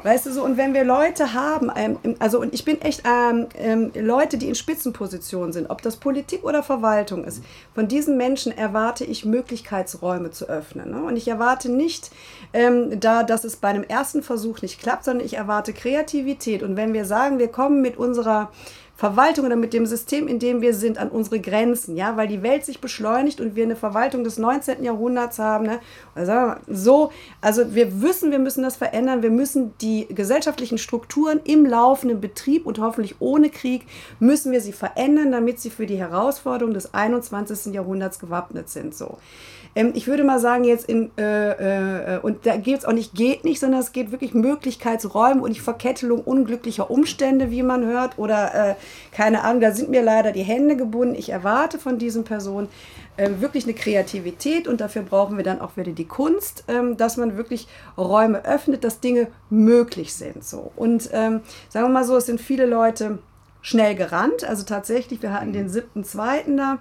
S2: Weißt du so, und wenn wir Leute haben, ähm, also und ich bin echt ähm, ähm, Leute, die in Spitzenpositionen sind, ob das Politik oder Verwaltung ist, von diesen Menschen erwarte ich Möglichkeitsräume zu öffnen. Ne? Und ich erwarte nicht ähm, da, dass es bei einem ersten Versuch nicht klappt, sondern ich erwarte Kreativität. Und wenn wir sagen, wir kommen mit unserer Verwaltung oder mit dem System, in dem wir sind, an unsere Grenzen, ja, weil die Welt sich beschleunigt und wir eine Verwaltung des 19. Jahrhunderts haben, ne? Also so, also wir wissen, wir müssen das verändern, wir müssen die gesellschaftlichen Strukturen im laufenden Betrieb und hoffentlich ohne Krieg müssen wir sie verändern, damit sie für die Herausforderungen des 21. Jahrhunderts gewappnet sind, so. Ähm, ich würde mal sagen, jetzt in, äh, äh, und da geht es auch nicht geht nicht, sondern es geht wirklich Möglichkeitsräume und nicht Verkettelung unglücklicher Umstände, wie man hört, oder äh, keine Ahnung, da sind mir leider die Hände gebunden. Ich erwarte von diesen Personen äh, wirklich eine Kreativität und dafür brauchen wir dann auch wieder die Kunst, ähm, dass man wirklich Räume öffnet, dass Dinge möglich sind. So. Und ähm, sagen wir mal so, es sind viele Leute schnell gerannt. Also tatsächlich, wir hatten den siebten, zweiten da äh,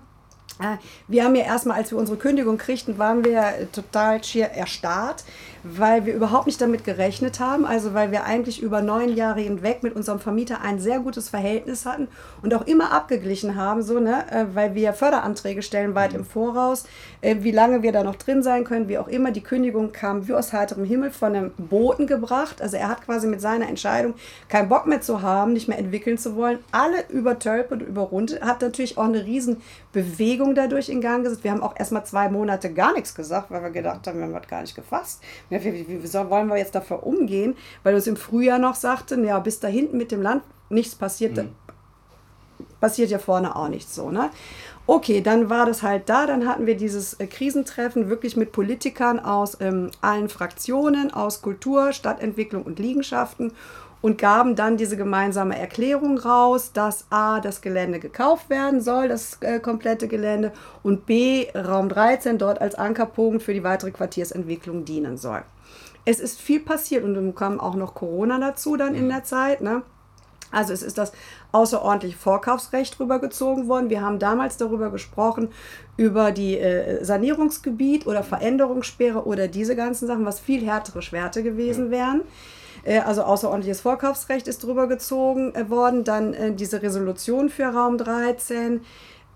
S2: wir haben ja erstmal, als wir unsere Kündigung kriegten, waren wir total schier erstarrt, weil wir überhaupt nicht damit gerechnet haben. Also weil wir eigentlich über neun Jahre hinweg mit unserem Vermieter ein sehr gutes Verhältnis hatten und auch immer abgeglichen haben, so, ne, äh, weil wir Förderanträge stellen weit im Voraus, äh, wie lange wir da noch drin sein können, wie auch immer. Die Kündigung kam wie aus heiterem Himmel von einem Boten gebracht. Also er hat quasi mit seiner Entscheidung keinen Bock mehr zu haben, nicht mehr entwickeln zu wollen, alle übertölpelt und überrundet, hat natürlich auch eine riesen Bewegung dadurch in Gang gesetzt. Wir haben auch erstmal zwei Monate gar nichts gesagt, weil wir gedacht haben, wir haben das gar nicht gefasst. Wie, wie, wie wollen wir jetzt dafür umgehen? Weil du es im Frühjahr noch sagten, ja, bis da hinten mit dem Land nichts passiert, mhm. passiert ja vorne auch nichts so, ne? Okay, dann war das halt da. Dann hatten wir dieses äh, Krisentreffen wirklich mit Politikern aus ähm, allen Fraktionen, aus Kultur, Stadtentwicklung und Liegenschaften und gaben dann diese gemeinsame Erklärung raus, dass A, das Gelände gekauft werden soll, das äh, komplette Gelände, und B, Raum 13 dort als Ankerpunkt für die weitere Quartiersentwicklung dienen soll. Es ist viel passiert und dann kam auch noch Corona dazu dann in der Zeit. Ne? Also es ist das außerordentliche Vorkaufsrecht rübergezogen worden. Wir haben damals darüber gesprochen, über die äh, Sanierungsgebiet oder Veränderungssperre oder diese ganzen Sachen, was viel härtere Schwerte gewesen wären. Äh, also außerordentliches Vorkaufsrecht ist drüber gezogen äh, worden. Dann äh, diese Resolution für Raum 13.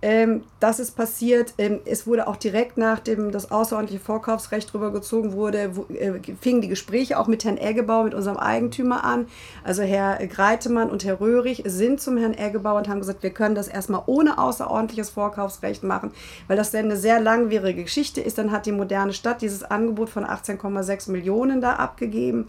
S2: Ähm, das ist passiert. Ähm, es wurde auch direkt nachdem das außerordentliche Vorkaufsrecht drüber gezogen wurde, wo, äh, fingen die Gespräche auch mit Herrn Eggebau, mit unserem Eigentümer an. Also Herr Greitemann und Herr Röhrig sind zum Herrn Eggebau und haben gesagt, wir können das erstmal ohne außerordentliches Vorkaufsrecht machen, weil das dann eine sehr langwierige Geschichte ist. Dann hat die moderne Stadt dieses Angebot von 18,6 Millionen da abgegeben.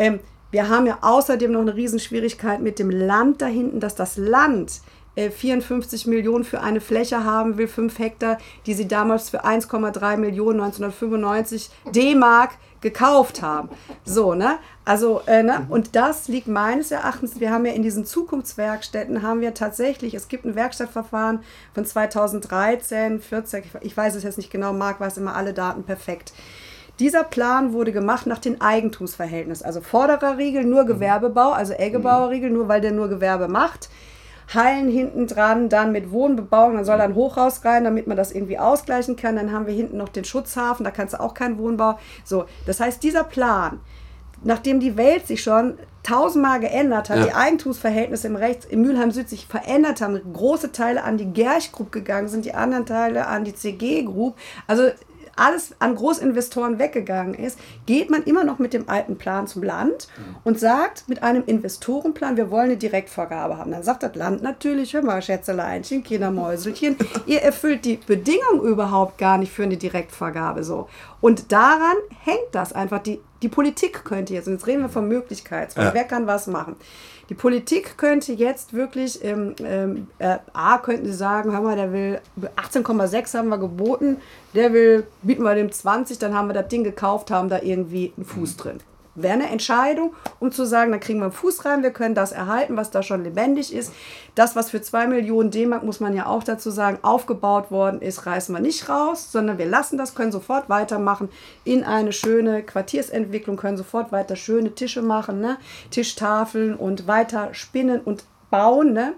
S2: Ähm, wir haben ja außerdem noch eine Riesenschwierigkeit mit dem Land da hinten, dass das Land äh, 54 Millionen für eine Fläche haben will, 5 Hektar, die sie damals für 1,3 Millionen 1995 D-Mark gekauft haben. So, ne? Also, äh, ne? Und das liegt meines Erachtens, wir haben ja in diesen Zukunftswerkstätten, haben wir tatsächlich, es gibt ein Werkstattverfahren von 2013, 14, ich weiß es jetzt nicht genau, Marc weiß immer alle Daten perfekt. Dieser Plan wurde gemacht nach den Eigentumsverhältnissen. Also vorderer Riegel nur Gewerbebau, also Eggebauer Riegel nur, weil der nur Gewerbe macht. Hallen hinten dran, dann mit Wohnbebauung, dann soll dann Hochhaus rein, damit man das irgendwie ausgleichen kann. Dann haben wir hinten noch den Schutzhafen, da kannst du auch keinen Wohnbau. So, das heißt, dieser Plan, nachdem die Welt sich schon tausendmal geändert hat, ja. die Eigentumsverhältnisse im Rechts im Mülheim Süd sich verändert haben, große Teile an die Gerch Group gegangen sind, die anderen Teile an die CG Group. Also alles an Großinvestoren weggegangen ist, geht man immer noch mit dem alten Plan zum Land und sagt mit einem Investorenplan, wir wollen eine Direktvergabe haben. Dann sagt das Land natürlich, hör mal, Schätzeleinchen, Kindermäuselchen, ihr erfüllt die Bedingungen überhaupt gar nicht für eine Direktvergabe so. Und daran hängt das einfach. Die, die Politik könnte jetzt, und jetzt reden wir von Möglichkeiten, ja. wer kann was machen. Die Politik könnte jetzt wirklich, ähm, ähm, äh, A, könnten sie sagen, hör mal, der will 18,6 haben wir geboten, der will, bieten wir dem 20, dann haben wir das Ding gekauft, haben da irgendwie einen Fuß drin wäre eine Entscheidung, um zu sagen, dann kriegen wir einen Fuß rein, wir können das erhalten, was da schon lebendig ist. Das, was für 2 Millionen D-Mark, muss man ja auch dazu sagen, aufgebaut worden ist, reißen wir nicht raus, sondern wir lassen das, können sofort weitermachen in eine schöne Quartiersentwicklung, können sofort weiter schöne Tische machen, ne? Tischtafeln und weiter spinnen und bauen. Ne?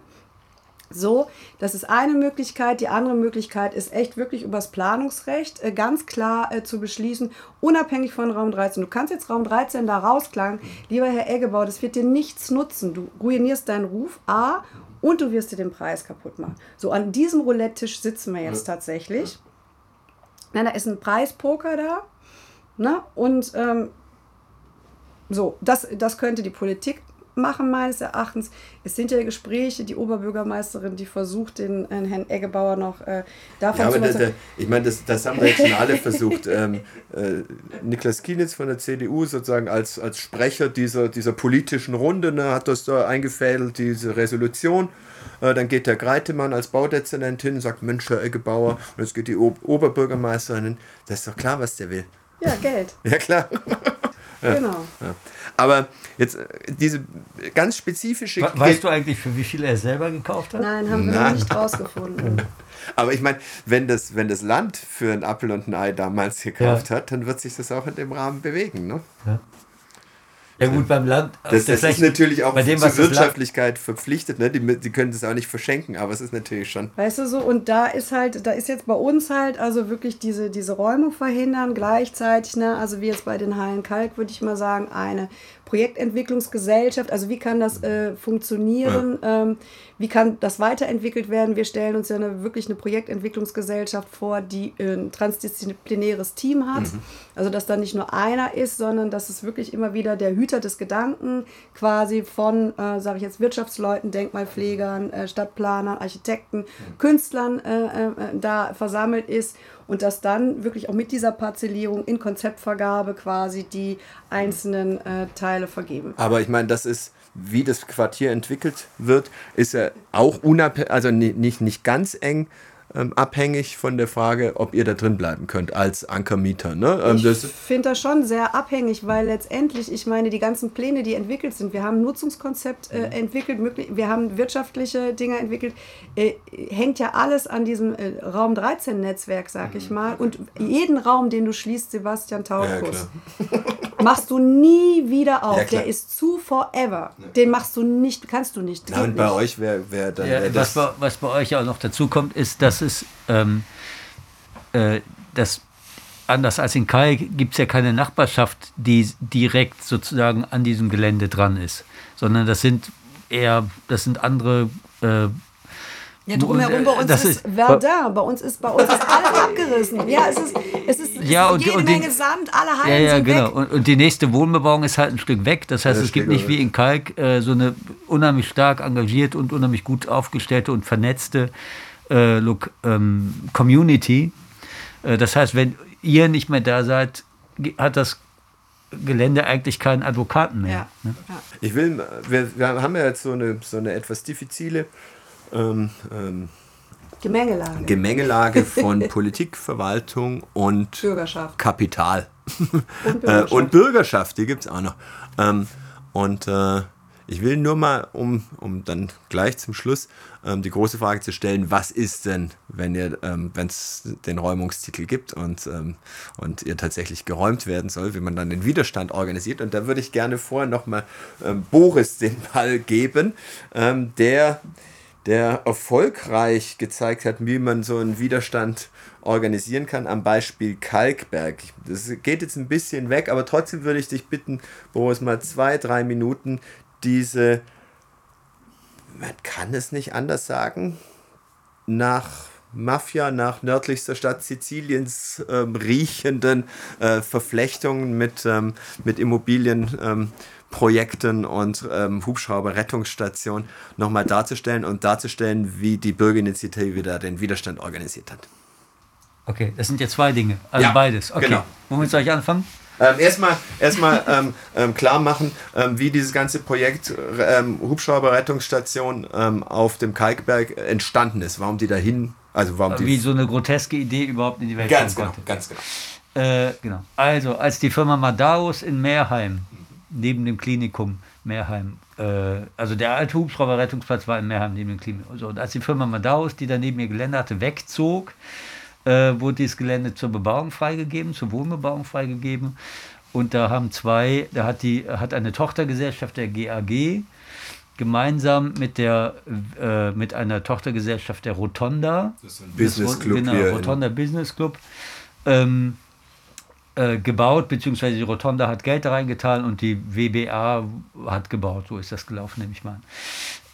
S2: So, das ist eine Möglichkeit. Die andere Möglichkeit ist echt wirklich übers Planungsrecht äh, ganz klar äh, zu beschließen, unabhängig von Raum 13. Du kannst jetzt Raum 13 da rausklagen, lieber Herr Eggebau, das wird dir nichts nutzen. Du ruinierst deinen Ruf, A, und du wirst dir den Preis kaputt machen. So, an diesem Roulette-Tisch sitzen wir jetzt tatsächlich. Na, da ist ein Preispoker da. Ne? Und ähm, so, das, das könnte die Politik machen, meines Erachtens. Es sind ja Gespräche, die Oberbürgermeisterin, die versucht, den äh, Herrn Eggebauer noch äh, davon
S1: ja, aber
S2: zu
S1: da, da, Ich meine, das, das haben wir jetzt schon alle versucht. ähm, äh, Niklas Kienitz von der CDU sozusagen als, als Sprecher dieser, dieser politischen Runde ne, hat das da eingefädelt, diese Resolution. Äh, dann geht der Greitemann als Baudezernent hin und sagt, Mensch, Herr Eggebauer, und jetzt geht die Oberbürgermeisterin hin. Das ist doch klar, was der will.
S2: Ja, Geld.
S1: Ja, klar. Ja.
S2: Genau.
S1: Ja. Aber jetzt äh, diese ganz spezifische.
S3: We weißt du eigentlich, für wie viel er selber gekauft hat?
S2: Nein, haben wir noch nicht rausgefunden.
S1: Aber ich meine, wenn das, wenn das Land für einen Apfel und ein Ei damals gekauft ja. hat, dann wird sich das auch in dem Rahmen bewegen. Ne?
S3: Ja. Ja gut, beim Land.
S1: Das, das ist natürlich auch bei dem, zur Wirtschaftlichkeit verpflichtet. Ne? Die, die können das auch nicht verschenken, aber es ist natürlich schon.
S2: Weißt du so, und da ist halt, da ist jetzt bei uns halt also wirklich diese, diese Räumung verhindern, gleichzeitig, ne? also wie jetzt bei den Hallen Kalk, würde ich mal sagen, eine Projektentwicklungsgesellschaft, also wie kann das äh, funktionieren, ja. ähm, wie kann das weiterentwickelt werden. Wir stellen uns ja eine, wirklich eine Projektentwicklungsgesellschaft vor, die ein transdisziplinäres Team hat. Mhm. Also dass da nicht nur einer ist, sondern dass es wirklich immer wieder der Hüter des Gedanken quasi von, äh, sage ich jetzt, Wirtschaftsleuten, Denkmalpflegern, äh, Stadtplanern, Architekten, mhm. Künstlern äh, äh, da versammelt ist und dass dann wirklich auch mit dieser Parzellierung in Konzeptvergabe quasi die einzelnen äh, Teile vergeben.
S1: Aber ich meine, das ist, wie das Quartier entwickelt wird, ist ja auch unabhängig, also nicht, nicht ganz eng ähm, abhängig von der Frage, ob ihr da drin bleiben könnt als Ankermieter. Ne?
S2: Ähm, ich finde das schon sehr abhängig, weil letztendlich, ich meine, die ganzen Pläne, die entwickelt sind, wir haben ein Nutzungskonzept äh, mhm. entwickelt, wir haben wirtschaftliche Dinge entwickelt, äh, hängt ja alles an diesem äh, Raum 13-Netzwerk, sag ich mhm. mal. Und jeden Raum, den du schließt, Sebastian Taukus, ja, machst du nie wieder auf. Ja, der ist zu forever. Den machst du nicht, kannst du nicht.
S1: Na, und bei nicht. euch wäre wär dann.
S3: Ja,
S1: wär
S3: was, bei, was bei euch auch noch dazu kommt, ist, dass es ähm, äh, das anders als in Kai gibt es ja keine Nachbarschaft, die direkt sozusagen an diesem Gelände dran ist, sondern das sind eher, das sind andere äh,
S2: ja, drumherum bei uns das ist, ist Verdun, bei uns ist bei uns ist alles abgerissen. Ja, es ist, es ist,
S3: ja,
S2: es
S3: und,
S2: jede
S3: und
S2: Menge
S3: die,
S2: Sand, alle Hallen
S3: ja, ja,
S2: sind
S3: genau.
S2: weg.
S3: Und, und, die nächste Wohnbebauung ist halt ein Stück weg. Das heißt, ja, es gibt nicht wie in Kalk äh, so eine unheimlich stark engagierte und unheimlich gut aufgestellte und vernetzte äh, look, ähm, Community. Äh, das heißt, wenn ihr nicht mehr da seid, hat das Gelände eigentlich keinen Advokaten mehr. Ja. Ne?
S1: Ich will, wir, wir haben ja jetzt so eine, so eine etwas diffizile ähm, ähm,
S2: Gemengelage.
S1: Gemengelage von Politik, Verwaltung und
S2: Bürgerschaft.
S1: Kapital. Und Bürgerschaft, äh, und Bürgerschaft die gibt es auch noch. Ähm, und äh, ich will nur mal, um, um dann gleich zum Schluss ähm, die große Frage zu stellen, was ist denn, wenn ihr, ähm, es den Räumungstitel gibt und, ähm, und ihr tatsächlich geräumt werden soll, wie man dann den Widerstand organisiert. Und da würde ich gerne vorher nochmal ähm, Boris den Ball geben, ähm, der der erfolgreich gezeigt hat, wie man so einen Widerstand organisieren kann, am Beispiel Kalkberg. Das geht jetzt ein bisschen weg, aber trotzdem würde ich dich bitten, Boris, mal zwei, drei Minuten diese, man kann es nicht anders sagen, nach Mafia, nach nördlichster Stadt Siziliens ähm, riechenden äh, Verflechtungen mit, ähm, mit Immobilien. Ähm, Projekten und ähm, Hubschrauber-Rettungsstationen nochmal darzustellen und darzustellen, wie die Bürgerinitiative da den Widerstand organisiert hat.
S3: Okay, das sind ja zwei Dinge, also ja, beides. Okay, genau. womit soll ich anfangen?
S1: Ähm, erstmal erstmal ähm, ähm, klar machen, ähm, wie dieses ganze Projekt ähm, Hubschrauber-Rettungsstation ähm, auf dem Kalkberg entstanden ist, warum die dahin, also warum
S3: Wie so eine groteske Idee überhaupt in die Welt
S1: ganz kommen genau, Ganz genau.
S3: Äh, genau. Also, als die Firma Madaus in Meerheim neben dem Klinikum Meerheim. Äh, also der alte Hubschrauberrettungsplatz war in Meerheim neben dem Klinikum. So, und als die Firma Madaus, die daneben ihr Gelände hatte, wegzog, äh, wurde dieses Gelände zur Bebauung freigegeben, zur Wohnbebauung freigegeben. Und da haben zwei, da hat die hat eine Tochtergesellschaft der GAG gemeinsam mit, der, äh, mit einer Tochtergesellschaft der Rotonda,
S1: das ist ein Business Club,
S3: genau, Rotonda Business Club, ähm, äh, gebaut, beziehungsweise die Rotonda hat Geld da reingetan und die WBA hat gebaut. So ist das gelaufen, nehme ich mal an.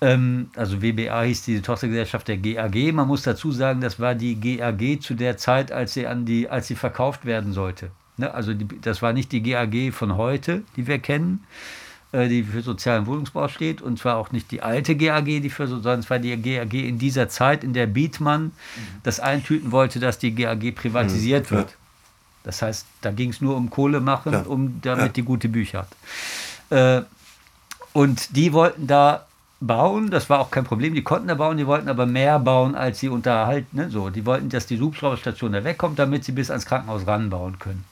S3: Ähm, also WBA hieß diese Tochtergesellschaft der GAG. Man muss dazu sagen, das war die GAG zu der Zeit, als sie, an die, als sie verkauft werden sollte. Ne? Also die, das war nicht die GAG von heute, die wir kennen, äh, die für sozialen Wohnungsbau steht, und zwar auch nicht die alte GAG, die für so, sondern es war die GAG in dieser Zeit, in der Bietmann mhm. das eintüten wollte, dass die GAG privatisiert mhm. wird. Das heißt, da ging es nur um Kohle machen, ja. um, damit ja. die gute Bücher hat. Äh, und die wollten da bauen, das war auch kein Problem, die konnten da bauen, die wollten aber mehr bauen, als sie unterhalten. Ne? So, die wollten, dass die Hubschrauberstation da wegkommt, damit sie bis ans Krankenhaus ranbauen können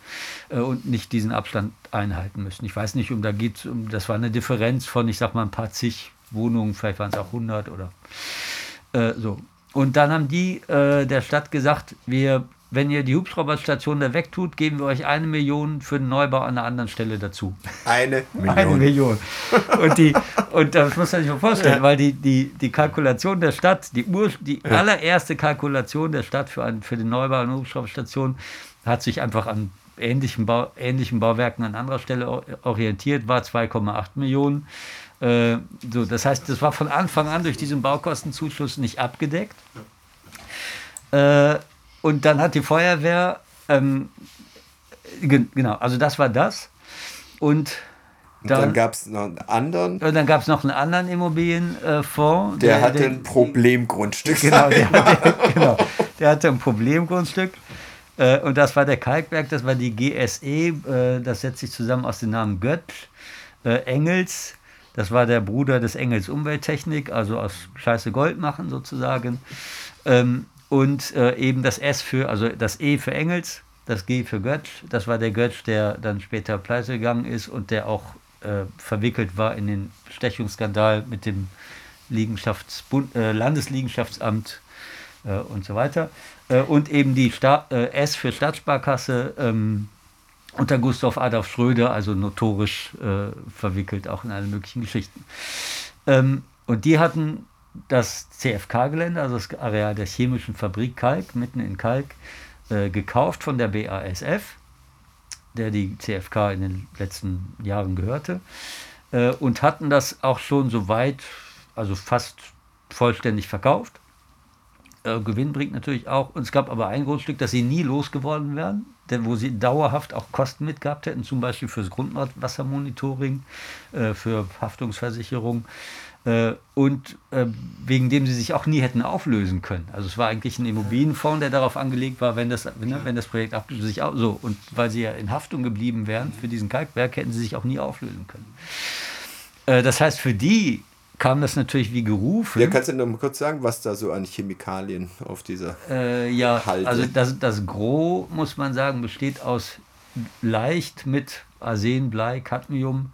S3: äh, und nicht diesen Abstand einhalten müssen. Ich weiß nicht, um da geht um, das war eine Differenz von, ich sag mal, ein paar zig Wohnungen, vielleicht waren es auch 100 oder äh, so. Und dann haben die äh, der Stadt gesagt, wir wenn ihr die Hubschrauberstation da wegtut, geben wir euch eine Million für den Neubau an einer anderen Stelle dazu.
S1: Eine Million.
S3: Eine Million. Und, die, und das muss man sich mal vorstellen, ja. weil die, die, die Kalkulation der Stadt, die, Ur, die ja. allererste Kalkulation der Stadt für, ein, für den Neubau einer Hubschrauberstation hat sich einfach an ähnlichen, Bau, ähnlichen Bauwerken an anderer Stelle orientiert, war 2,8 Millionen. Äh, so, das heißt, das war von Anfang an durch diesen Baukostenzuschuss nicht abgedeckt. Äh, und dann hat die Feuerwehr, ähm, genau, also das war das. Und
S1: dann, dann gab es noch einen anderen.
S3: Und dann gab es noch einen anderen Immobilienfonds.
S1: Der, der hatte der, ein Problemgrundstück.
S3: Genau der, der, genau, der hatte ein Problemgrundstück. Äh, und das war der Kalkberg, das war die GSE. Äh, das setzt sich zusammen aus den Namen Götz, äh, Engels. Das war der Bruder des Engels Umwelttechnik, also aus Scheiße Gold machen sozusagen. Und äh, eben das S für, also das E für Engels, das G für Götz. Das war der Götz, der dann später pleite gegangen ist und der auch äh, verwickelt war in den Stechungsskandal mit dem Liegenschaftsbund, äh, Landesliegenschaftsamt äh, und so weiter. Äh, und eben die Sta äh, S für Stadtsparkasse ähm, unter Gustav Adolf Schröder, also notorisch verwickelt, auch in alle möglichen Geschichten. Ähm, und die hatten das CFK-Gelände, also das Areal der chemischen Fabrik Kalk, mitten in Kalk, äh, gekauft von der BASF, der die CFK in den letzten Jahren gehörte, äh, und hatten das auch schon so weit, also fast vollständig verkauft. Äh, Gewinn bringt natürlich auch, und es gab aber ein Grundstück, das sie nie losgeworden wären, denn wo sie dauerhaft auch Kosten mitgehabt hätten, zum Beispiel fürs Grundwassermonitoring, äh, für Haftungsversicherung und äh, wegen dem sie sich auch nie hätten auflösen können. Also es war eigentlich ein Immobilienfonds, der darauf angelegt war, wenn das, wenn, wenn das Projekt abgelöst sich auch so und weil sie ja in Haftung geblieben wären für diesen Kalkberg, hätten sie sich auch nie auflösen können. Äh, das heißt, für die kam das natürlich wie gerufen.
S1: Ja, kannst du noch mal kurz sagen, was da so an Chemikalien auf dieser
S3: äh, ja, Halde? Also das, das Gros, muss man sagen, besteht aus leicht mit Arsen, Blei, Cadmium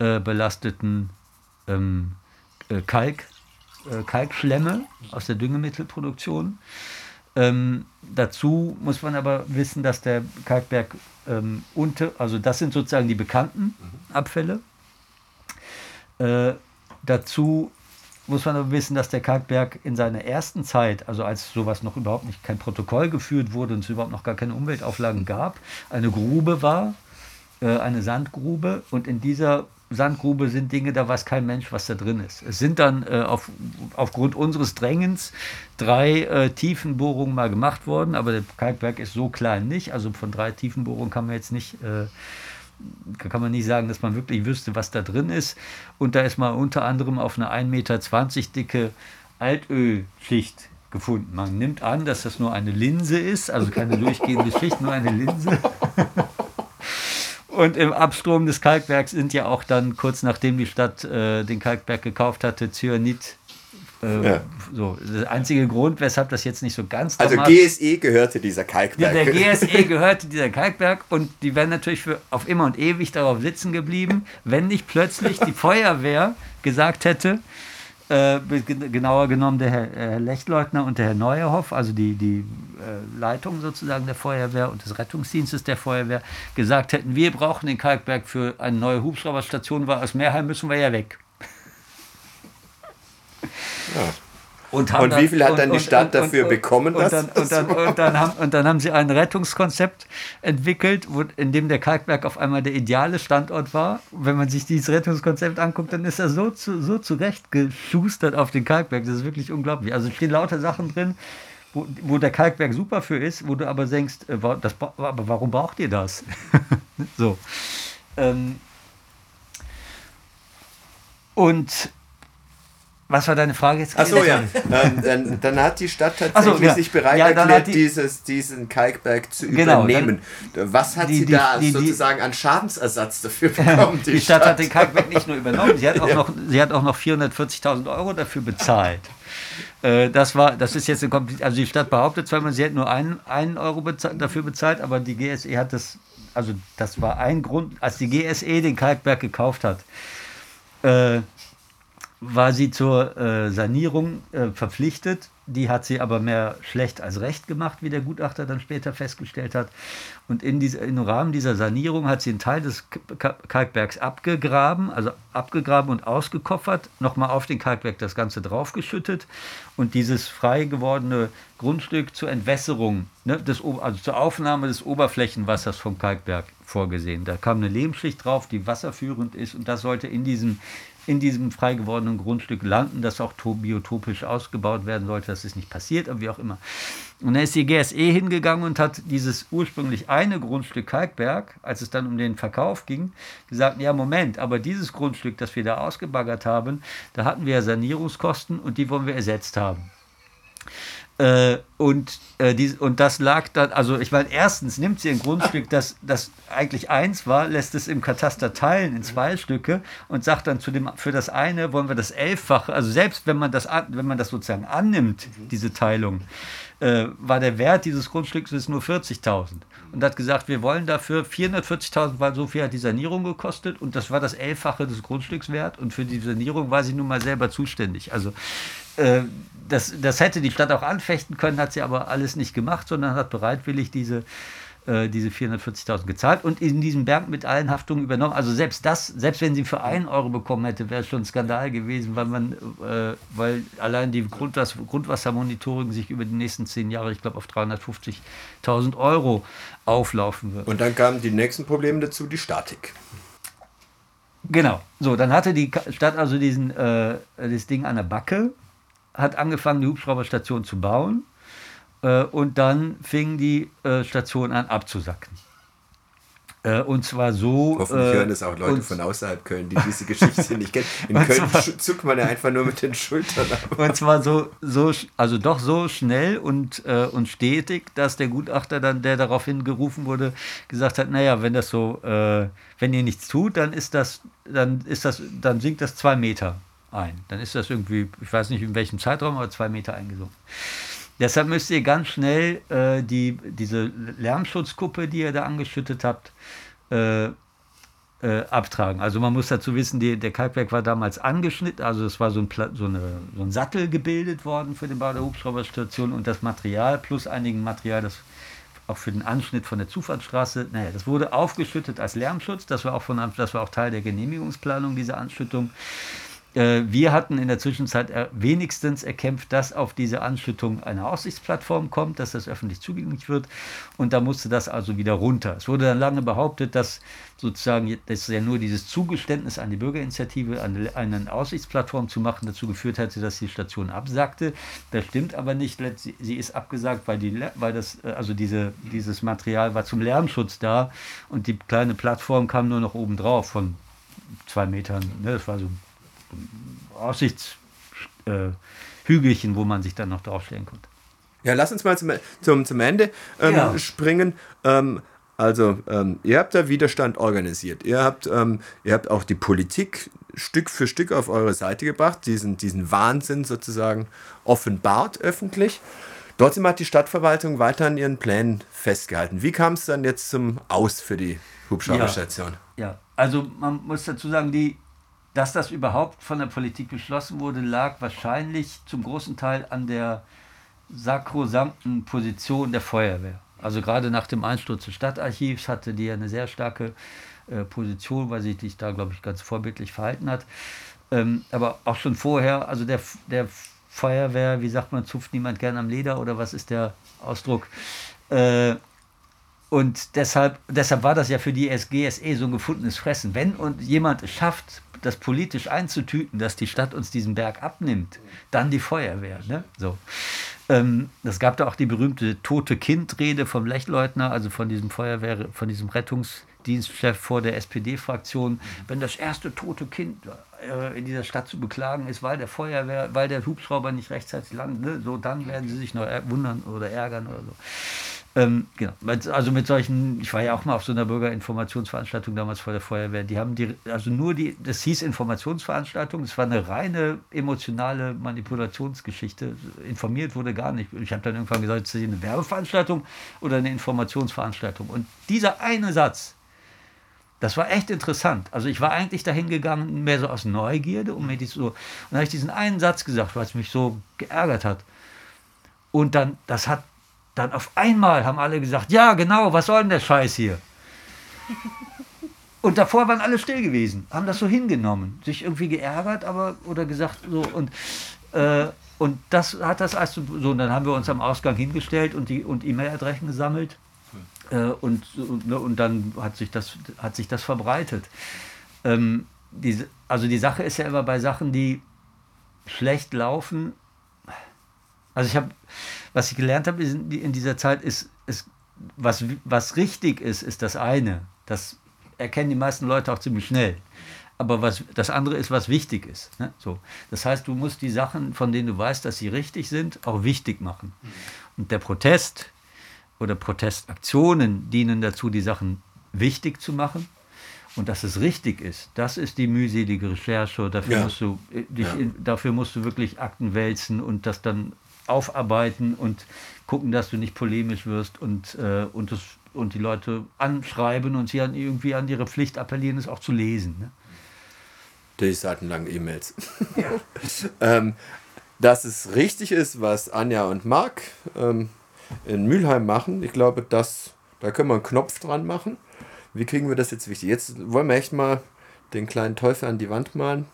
S3: äh, belasteten ähm, äh, Kalk, äh, Kalkschlemme aus der Düngemittelproduktion. Ähm, dazu muss man aber wissen, dass der Kalkberg ähm, unter, also das sind sozusagen die bekannten mhm. Abfälle. Äh, dazu muss man aber wissen, dass der Kalkberg in seiner ersten Zeit, also als sowas noch überhaupt nicht kein Protokoll geführt wurde und es überhaupt noch gar keine Umweltauflagen gab, eine Grube war, äh, eine Sandgrube und in dieser Sandgrube sind Dinge, da weiß kein Mensch, was da drin ist. Es sind dann äh, auf, aufgrund unseres Drängens drei äh, Tiefenbohrungen mal gemacht worden, aber der Kalkberg ist so klein nicht. Also von drei Tiefenbohrungen kann man jetzt nicht, äh, kann man nicht sagen, dass man wirklich wüsste, was da drin ist. Und da ist mal unter anderem auf eine 1,20 Meter dicke Altölschicht gefunden. Man nimmt an, dass das nur eine Linse ist, also keine durchgehende Schicht, nur eine Linse. Und im Abstrom des Kalkbergs sind ja auch dann kurz nachdem die Stadt äh, den Kalkberg gekauft hatte, Cyanid. Äh, ja. So, der einzige Grund, weshalb das jetzt nicht so ganz
S1: Also GSE gehörte dieser Kalkberg.
S3: Ja, der GSE gehörte dieser Kalkberg und die wären natürlich für auf immer und ewig darauf sitzen geblieben, wenn nicht plötzlich die Feuerwehr gesagt hätte, äh, genauer genommen der Herr, Herr Lechtleutner und der Herr Neuerhoff, also die, die äh, Leitung sozusagen der Feuerwehr und des Rettungsdienstes der Feuerwehr, gesagt hätten, wir brauchen den Kalkberg für eine neue Hubschrauberstation, weil aus Meerheim müssen wir ja weg.
S1: Ja. Und, und wie viel hat dann die Stadt und, dafür bekommen?
S3: Und, dann, und, dann, dann haben, und dann haben sie ein Rettungskonzept entwickelt, wo, in dem der Kalkberg auf einmal der ideale Standort war. Wenn man sich dieses Rettungskonzept anguckt, dann ist er so, zu, so zurechtgeschustert auf den Kalkberg. Das ist wirklich unglaublich. Also stehen lauter Sachen drin, wo, wo der Kalkberg super für ist, wo du aber denkst, äh, das, aber warum braucht ihr das? so. Ähm, und was war deine Frage jetzt?
S1: Achso, ja. ähm, dann, dann, hat die Stadt tatsächlich so, ja. sich bereit ja, erklärt, die, dieses, diesen Kalkberg zu genau, übernehmen. Dann, Was hat die, sie die, da sozusagen an Schadensersatz dafür bekommen?
S3: Die, Stadt, Stadt, hat den Kalkberg nicht nur übernommen, sie hat auch noch, noch 440.000 Euro dafür bezahlt. Äh, das war, das ist jetzt eine also die Stadt behauptet zwar, sie hätte nur einen, einen Euro bezahlt, dafür bezahlt, aber die GSE hat das, also das war ein Grund, als die GSE den Kalkberg gekauft hat. Äh, war sie zur äh, Sanierung äh, verpflichtet. Die hat sie aber mehr schlecht als recht gemacht, wie der Gutachter dann später festgestellt hat. Und in diese, im Rahmen dieser Sanierung hat sie einen Teil des Kalkbergs abgegraben, also abgegraben und ausgekoffert, nochmal auf den Kalkberg das Ganze draufgeschüttet und dieses frei gewordene Grundstück zur Entwässerung, ne, des, also zur Aufnahme des Oberflächenwassers vom Kalkberg vorgesehen. Da kam eine Lehmschicht drauf, die wasserführend ist und das sollte in diesem in diesem frei gewordenen Grundstück landen, das auch biotopisch ausgebaut werden sollte. Das ist nicht passiert, aber wie auch immer. Und dann ist die GSE hingegangen und hat dieses ursprünglich eine Grundstück Kalkberg, als es dann um den Verkauf ging, gesagt, ja Moment, aber dieses Grundstück, das wir da ausgebaggert haben, da hatten wir ja Sanierungskosten und die wollen wir ersetzt haben. Äh, und, äh, die, und das lag dann, also ich meine, erstens nimmt sie ein Grundstück, das, das eigentlich eins war, lässt es im Kataster teilen in zwei Stücke und sagt dann zu dem, für das eine wollen wir das Elffache, also selbst wenn man das, wenn man das sozusagen annimmt, diese Teilung, äh, war der Wert dieses Grundstücks ist nur 40.000 und hat gesagt, wir wollen dafür 440.000, weil so viel hat die Sanierung gekostet und das war das Elffache des Grundstücks wert und für die Sanierung war sie nun mal selber zuständig. Also äh, das, das hätte die Stadt auch anfechten können, hat sie aber alles nicht gemacht, sondern hat bereitwillig diese, äh, diese 440.000 gezahlt und in diesem Berg mit allen Haftungen übernommen. Also selbst das, selbst wenn sie für einen Euro bekommen hätte, wäre es schon ein Skandal gewesen, weil man, äh, weil allein die Grundwas Grundwassermonitoring sich über die nächsten zehn Jahre, ich glaube, auf 350.000 Euro auflaufen wird.
S1: Und dann kamen die nächsten Probleme dazu, die Statik.
S3: Genau. So, dann hatte die Stadt also diesen, äh, das Ding an der Backe hat angefangen, die Hubschrauberstation zu bauen äh, und dann fing die äh, Station an abzusacken. Äh, und zwar so.
S1: Hoffentlich äh, hören es auch Leute von außerhalb Köln, die diese Geschichte nicht kennen. In Köln zwar, zuckt man ja einfach nur mit den Schultern
S3: ab. Und zwar so, so also doch so schnell und, äh, und stetig, dass der Gutachter dann, der daraufhin gerufen wurde, gesagt hat: Naja, wenn das so, äh, wenn ihr nichts tut, dann ist das, dann ist das, dann sinkt das zwei Meter ein. Dann ist das irgendwie, ich weiß nicht in welchem Zeitraum, aber zwei Meter eingesunken. Deshalb müsst ihr ganz schnell äh, die, diese Lärmschutzkuppe, die ihr da angeschüttet habt, äh, äh, abtragen. Also man muss dazu wissen, die, der Kalkberg war damals angeschnitten, also es war so ein, so, eine, so ein Sattel gebildet worden für den Bau der Hubschrauberstation und das Material plus einigen Material, das auch für den Anschnitt von der Zufahrtsstraße, naja, das wurde aufgeschüttet als Lärmschutz, das war auch, von, das war auch Teil der Genehmigungsplanung, diese Anschüttung. Äh, wir hatten in der Zwischenzeit wenigstens erkämpft, dass auf diese Anschüttung eine Aussichtsplattform kommt, dass das öffentlich zugänglich wird. Und da musste das also wieder runter. Es wurde dann lange behauptet, dass sozusagen dass ja nur dieses Zugeständnis an die Bürgerinitiative, eine, eine Aussichtsplattform zu machen, dazu geführt hätte, dass die Station absagte. Das stimmt aber nicht. Sie ist abgesagt, weil, die, weil das, äh, also diese, dieses Material war zum Lärmschutz da und die kleine Plattform kam nur noch oben drauf von zwei Metern. Ne, das war so Aussichtshügelchen, wo man sich dann noch draufstellen konnte.
S1: Ja, lass uns mal zum, zum, zum Ende ähm, ja. springen. Ähm, also, ähm, ihr habt da Widerstand organisiert. Ihr habt, ähm, ihr habt auch die Politik Stück für Stück auf eure Seite gebracht, diesen, diesen Wahnsinn sozusagen offenbart öffentlich. Trotzdem hat die Stadtverwaltung weiter an ihren Plänen festgehalten. Wie kam es dann jetzt zum Aus für die Hubschrauberstation?
S3: Ja, ja, also man muss dazu sagen, die dass das überhaupt von der Politik beschlossen wurde, lag wahrscheinlich zum großen Teil an der sakrosankten Position der Feuerwehr. Also gerade nach dem Einsturz des Stadtarchivs hatte die ja eine sehr starke äh, Position, weil sie sich da, glaube ich, ganz vorbildlich verhalten hat. Ähm, aber auch schon vorher, also der, der Feuerwehr, wie sagt man, zupft niemand gern am Leder oder was ist der Ausdruck? Äh, und deshalb, deshalb war das ja für die SGSE so ein gefundenes Fressen. Wenn und jemand es schafft, das politisch einzutüten, dass die Stadt uns diesen Berg abnimmt, dann die Feuerwehr. Ne? So. Ähm, das gab da auch die berühmte tote Kind-Rede vom Lechleutner, also von diesem Feuerwehr, von diesem Rettungsdienstchef vor der SPD-Fraktion. Wenn das erste tote Kind äh, in dieser Stadt zu beklagen ist, weil der Feuerwehr, weil der Hubschrauber nicht rechtzeitig landet, ne? so dann werden sie sich noch wundern oder ärgern oder so. Ähm, genau. Also mit solchen, ich war ja auch mal auf so einer Bürgerinformationsveranstaltung damals vor der Feuerwehr, die haben die, also nur die, das hieß Informationsveranstaltung, es war eine reine emotionale Manipulationsgeschichte. Informiert wurde gar nicht. Ich habe dann irgendwann gesagt, ist das eine Werbeveranstaltung oder eine Informationsveranstaltung? Und dieser eine Satz, das war echt interessant. Also ich war eigentlich dahin gegangen, mehr so aus Neugierde, um mir die so. Und dann habe ich diesen einen Satz gesagt, was mich so geärgert hat. Und dann, das hat dann auf einmal haben alle gesagt, ja genau, was soll denn der Scheiß hier? Und davor waren alle still gewesen, haben das so hingenommen, sich irgendwie geärgert, aber oder gesagt so und äh, und das hat das also so und dann haben wir uns am Ausgang hingestellt und die und E-Mail-Adressen gesammelt äh, und, und, ne, und dann hat sich das hat sich das verbreitet. Ähm, diese, also die Sache ist ja immer bei Sachen, die schlecht laufen. Also ich habe was ich gelernt habe in dieser Zeit ist, ist was, was richtig ist, ist das eine. Das erkennen die meisten Leute auch ziemlich schnell. Aber was, das andere ist, was wichtig ist. Ne? So. Das heißt, du musst die Sachen, von denen du weißt, dass sie richtig sind, auch wichtig machen. Und der Protest oder Protestaktionen dienen dazu, die Sachen wichtig zu machen. Und dass es richtig ist, das ist die mühselige Recherche. Dafür, ja. musst, du, äh, dich, ja. dafür musst du wirklich Akten wälzen und das dann aufarbeiten und gucken, dass du nicht polemisch wirst und, äh, und, das, und die Leute anschreiben und sie an, irgendwie an ihre Pflicht appellieren, es auch zu lesen. Ne?
S1: Die seitenlangen E-Mails. Ja. ähm, dass es richtig ist, was Anja und Marc ähm, in Mülheim machen, ich glaube, das, da können wir einen Knopf dran machen. Wie kriegen wir das jetzt wichtig? Jetzt wollen wir echt mal den kleinen Teufel an die Wand malen.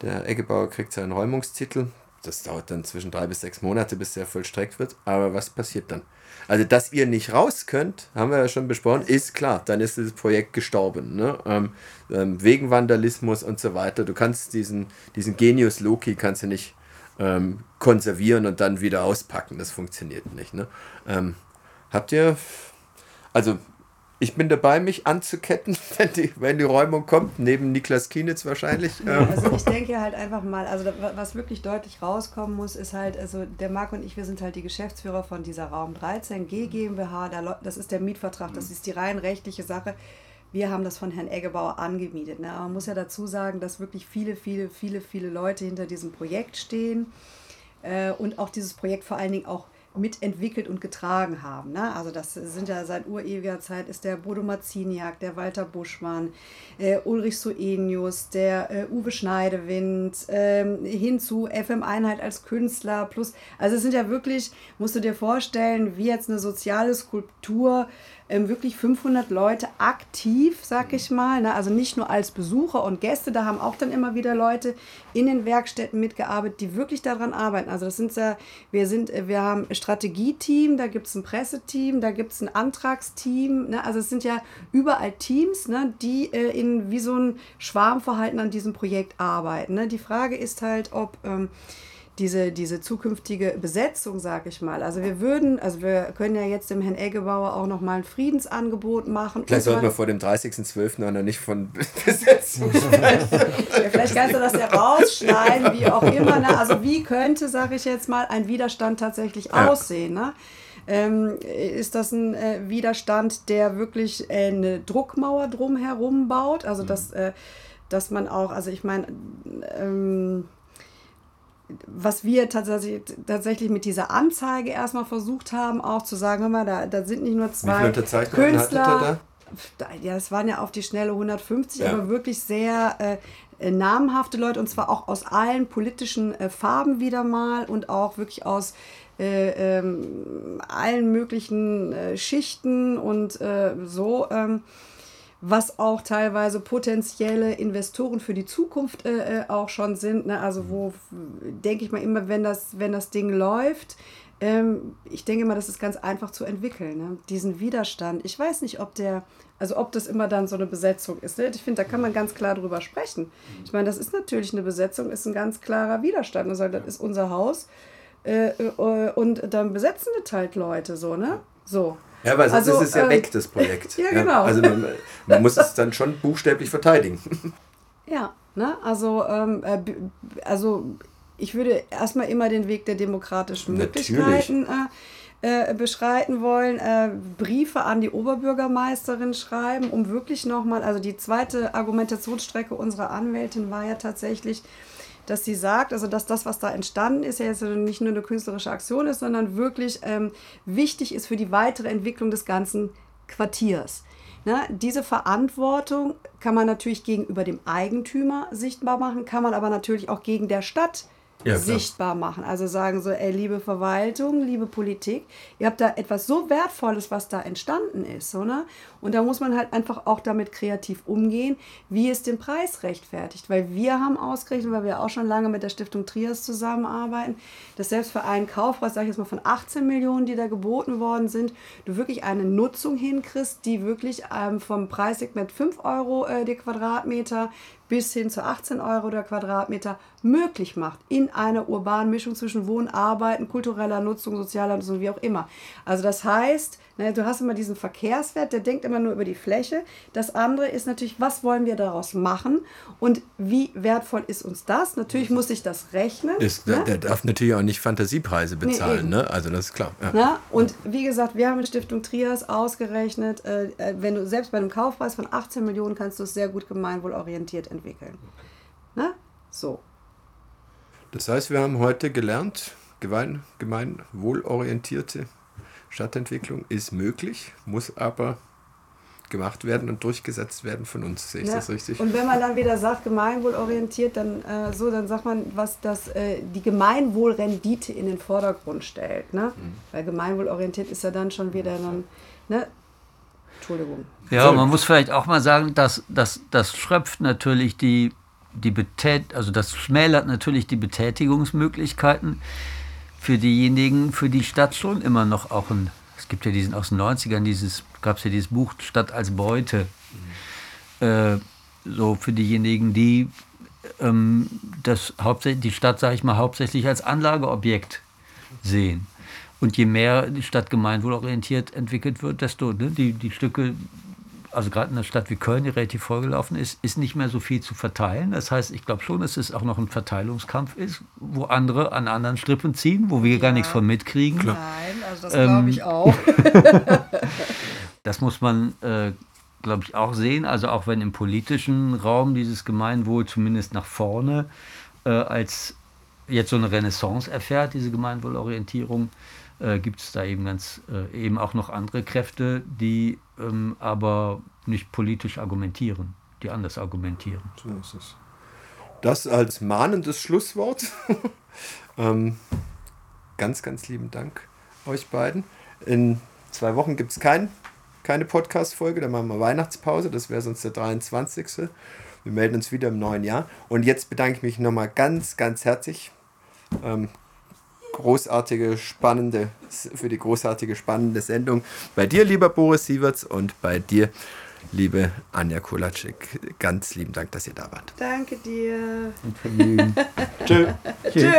S1: Der Eggebauer kriegt seinen Räumungstitel das dauert dann zwischen drei bis sechs Monate, bis der vollstreckt wird. Aber was passiert dann? Also, dass ihr nicht raus könnt, haben wir ja schon besprochen, ist klar. Dann ist das Projekt gestorben. Ne? Ähm, ähm, wegen Vandalismus und so weiter. Du kannst diesen, diesen Genius Loki kannst du nicht ähm, konservieren und dann wieder auspacken. Das funktioniert nicht. Ne? Ähm, habt ihr, also ich bin dabei, mich anzuketten, wenn die, wenn die Räumung kommt, neben Niklas Kienitz wahrscheinlich.
S2: Ja, also ich denke halt einfach mal, also was wirklich deutlich rauskommen muss, ist halt, also der Marc und ich, wir sind halt die Geschäftsführer von dieser Raum 13 G GmbH, das ist der Mietvertrag, das ist die rein rechtliche Sache. Wir haben das von Herrn Eggebauer angemietet. Ne? Aber man muss ja dazu sagen, dass wirklich viele, viele, viele, viele Leute hinter diesem Projekt stehen äh, und auch dieses Projekt vor allen Dingen auch mitentwickelt und getragen haben. Ne? Also das sind ja seit urewiger Zeit ist der Bodo Marziniak, der Walter Buschmann, äh, Ulrich Soenius, der äh, Uwe Schneidewind, äh, hin zu FM Einheit als Künstler plus, also es sind ja wirklich, musst du dir vorstellen, wie jetzt eine soziale Skulptur ähm, wirklich 500 Leute aktiv, sag ich mal. Ne? Also nicht nur als Besucher und Gäste, da haben auch dann immer wieder Leute in den Werkstätten mitgearbeitet, die wirklich daran arbeiten. Also das sind ja, wir sind, äh, wir haben Strategieteam, da gibt es ein Presseteam, da gibt es ein Antragsteam. Ne? Also es sind ja überall Teams, ne? die äh, in wie so ein Schwarmverhalten an diesem Projekt arbeiten. Ne? Die Frage ist halt, ob ähm, diese, diese zukünftige Besetzung, sage ich mal. Also wir würden, also wir können ja jetzt dem Herrn Eggebauer auch nochmal ein Friedensangebot machen.
S1: Vielleicht sollten wir vor dem 30.12. auch noch nicht von Besetzung sprechen.
S2: ja, vielleicht kannst du das ja rausschneiden, wie auch immer. Ne? Also wie könnte, sage ich jetzt mal, ein Widerstand tatsächlich ja. aussehen? Ne? Ähm, ist das ein äh, Widerstand, der wirklich äh, eine Druckmauer drumherum baut? Also mhm. dass, äh, dass man auch, also ich meine, ähm, was wir tatsächlich, tatsächlich mit dieser Anzeige erstmal versucht haben, auch zu sagen, hör mal, da, da sind nicht nur zwei Künstler. Da? Ja, es waren ja auf die schnelle 150, ja. aber wirklich sehr äh, namhafte Leute und zwar auch aus allen politischen äh, Farben wieder mal und auch wirklich aus äh, ähm, allen möglichen äh, Schichten und äh, so. Ähm, was auch teilweise potenzielle Investoren für die Zukunft äh, äh auch schon sind. Ne? Also wo denke ich mal immer, wenn das, wenn das Ding läuft, ähm, ich denke mal, das ist ganz einfach zu entwickeln, ne? diesen Widerstand. Ich weiß nicht, ob der, also ob das immer dann so eine Besetzung ist. Ne? Ich finde, da kann man ganz klar drüber sprechen. Ich meine, das ist natürlich eine Besetzung, ist ein ganz klarer Widerstand. Also, das ist unser Haus äh, äh, und dann besetzen das halt Leute so, ne? So.
S1: Ja, weil sonst also, ist es ja äh, weg, das Projekt.
S2: ja, genau.
S1: Also man, man, muss es dann schon buchstäblich verteidigen.
S2: Ja, ne? also, ähm, äh, also ich würde erstmal immer den Weg der demokratischen Möglichkeiten äh, äh, beschreiten wollen, äh, Briefe an die Oberbürgermeisterin schreiben, um wirklich nochmal, also die zweite Argumentationsstrecke unserer Anwältin war ja tatsächlich, dass sie sagt, also dass das, was da entstanden ist, ja jetzt nicht nur eine künstlerische Aktion ist, sondern wirklich ähm, wichtig ist für die weitere Entwicklung des ganzen Quartiers. Ne, diese Verantwortung kann man natürlich gegenüber dem Eigentümer sichtbar machen, kann man aber natürlich auch gegen der Stadt ja, sichtbar machen. Also sagen so, ey, liebe Verwaltung, liebe Politik, ihr habt da etwas so Wertvolles, was da entstanden ist. So, ne? Und da muss man halt einfach auch damit kreativ umgehen, wie es den Preis rechtfertigt. Weil wir haben ausgerechnet, weil wir auch schon lange mit der Stiftung Trias zusammenarbeiten, dass selbst für einen Kaufpreis, sage ich jetzt mal von 18 Millionen, die da geboten worden sind, du wirklich eine Nutzung hinkriegst, die wirklich ähm, vom Preissegment 5 Euro äh, die Quadratmeter bis hin zu 18 Euro der Quadratmeter möglich macht in einer urbanen Mischung zwischen Wohnen, Arbeiten, kultureller Nutzung, sozialer Nutzung, wie auch immer. Also das heißt, du hast immer diesen Verkehrswert, der denkt immer nur über die Fläche. Das andere ist natürlich, was wollen wir daraus machen und wie wertvoll ist uns das? Natürlich muss ich das rechnen.
S1: Ist, ne? Der darf natürlich auch nicht Fantasiepreise bezahlen, nee, ne? also das ist klar.
S2: Ja. Und wie gesagt, wir haben in Stiftung Trias ausgerechnet, äh, äh wenn du selbst bei einem Kaufpreis von 18 Millionen kannst du es sehr gut gemeinwohlorientiert entwickeln. Na? So.
S1: Das heißt, wir haben heute gelernt, gemein, gemeinwohlorientierte Stadtentwicklung ist möglich, muss aber gemacht werden und durchgesetzt werden von uns. Sehe ich ja. das richtig?
S2: Und wenn man dann wieder sagt, gemeinwohlorientiert, dann äh, so, dann sagt man, was das äh, die Gemeinwohlrendite in den Vordergrund stellt. Ne? Mhm. Weil gemeinwohlorientiert ist ja dann schon wieder dann, ne? Entschuldigung.
S3: Ja, man muss vielleicht auch mal sagen, dass, dass das schröpft natürlich die, die Betät also das schmälert natürlich die Betätigungsmöglichkeiten für diejenigen, für die Stadt schon immer noch auch ein, es gibt ja diesen aus den 90ern, dieses, gab es ja dieses Buch Stadt als Beute. Mhm. Äh, so für diejenigen, die ähm, das hauptsächlich, die Stadt, sage ich mal, hauptsächlich als Anlageobjekt sehen. Und je mehr die Stadt gemeinwohlorientiert entwickelt wird, desto ne, die, die Stücke, also gerade in einer Stadt wie Köln, die relativ vollgelaufen ist, ist nicht mehr so viel zu verteilen. Das heißt, ich glaube schon, dass es auch noch ein Verteilungskampf ist, wo andere an anderen Strippen ziehen, wo wir ja. gar nichts von mitkriegen.
S2: Klar. Nein, also das ähm, glaube ich auch.
S3: das muss man, äh, glaube ich, auch sehen. Also auch wenn im politischen Raum dieses Gemeinwohl zumindest nach vorne äh, als jetzt so eine Renaissance erfährt, diese Gemeinwohlorientierung, äh, gibt es da eben ganz äh, eben auch noch andere Kräfte, die ähm, aber nicht politisch argumentieren, die anders argumentieren.
S1: So ist es. Das als mahnendes Schlusswort. ähm, ganz, ganz lieben Dank euch beiden. In zwei Wochen gibt es kein, keine Podcast-Folge, dann machen wir Weihnachtspause, das wäre sonst der 23. Wir melden uns wieder im neuen Jahr. Und jetzt bedanke ich mich nochmal ganz, ganz herzlich. Ähm, großartige, spannende, für die großartige, spannende Sendung. Bei dir, lieber Boris Sieverts, und bei dir, liebe Anja Kulacek. Ganz lieben Dank, dass ihr da wart.
S2: Danke dir.
S1: Tschö.
S2: Tschö.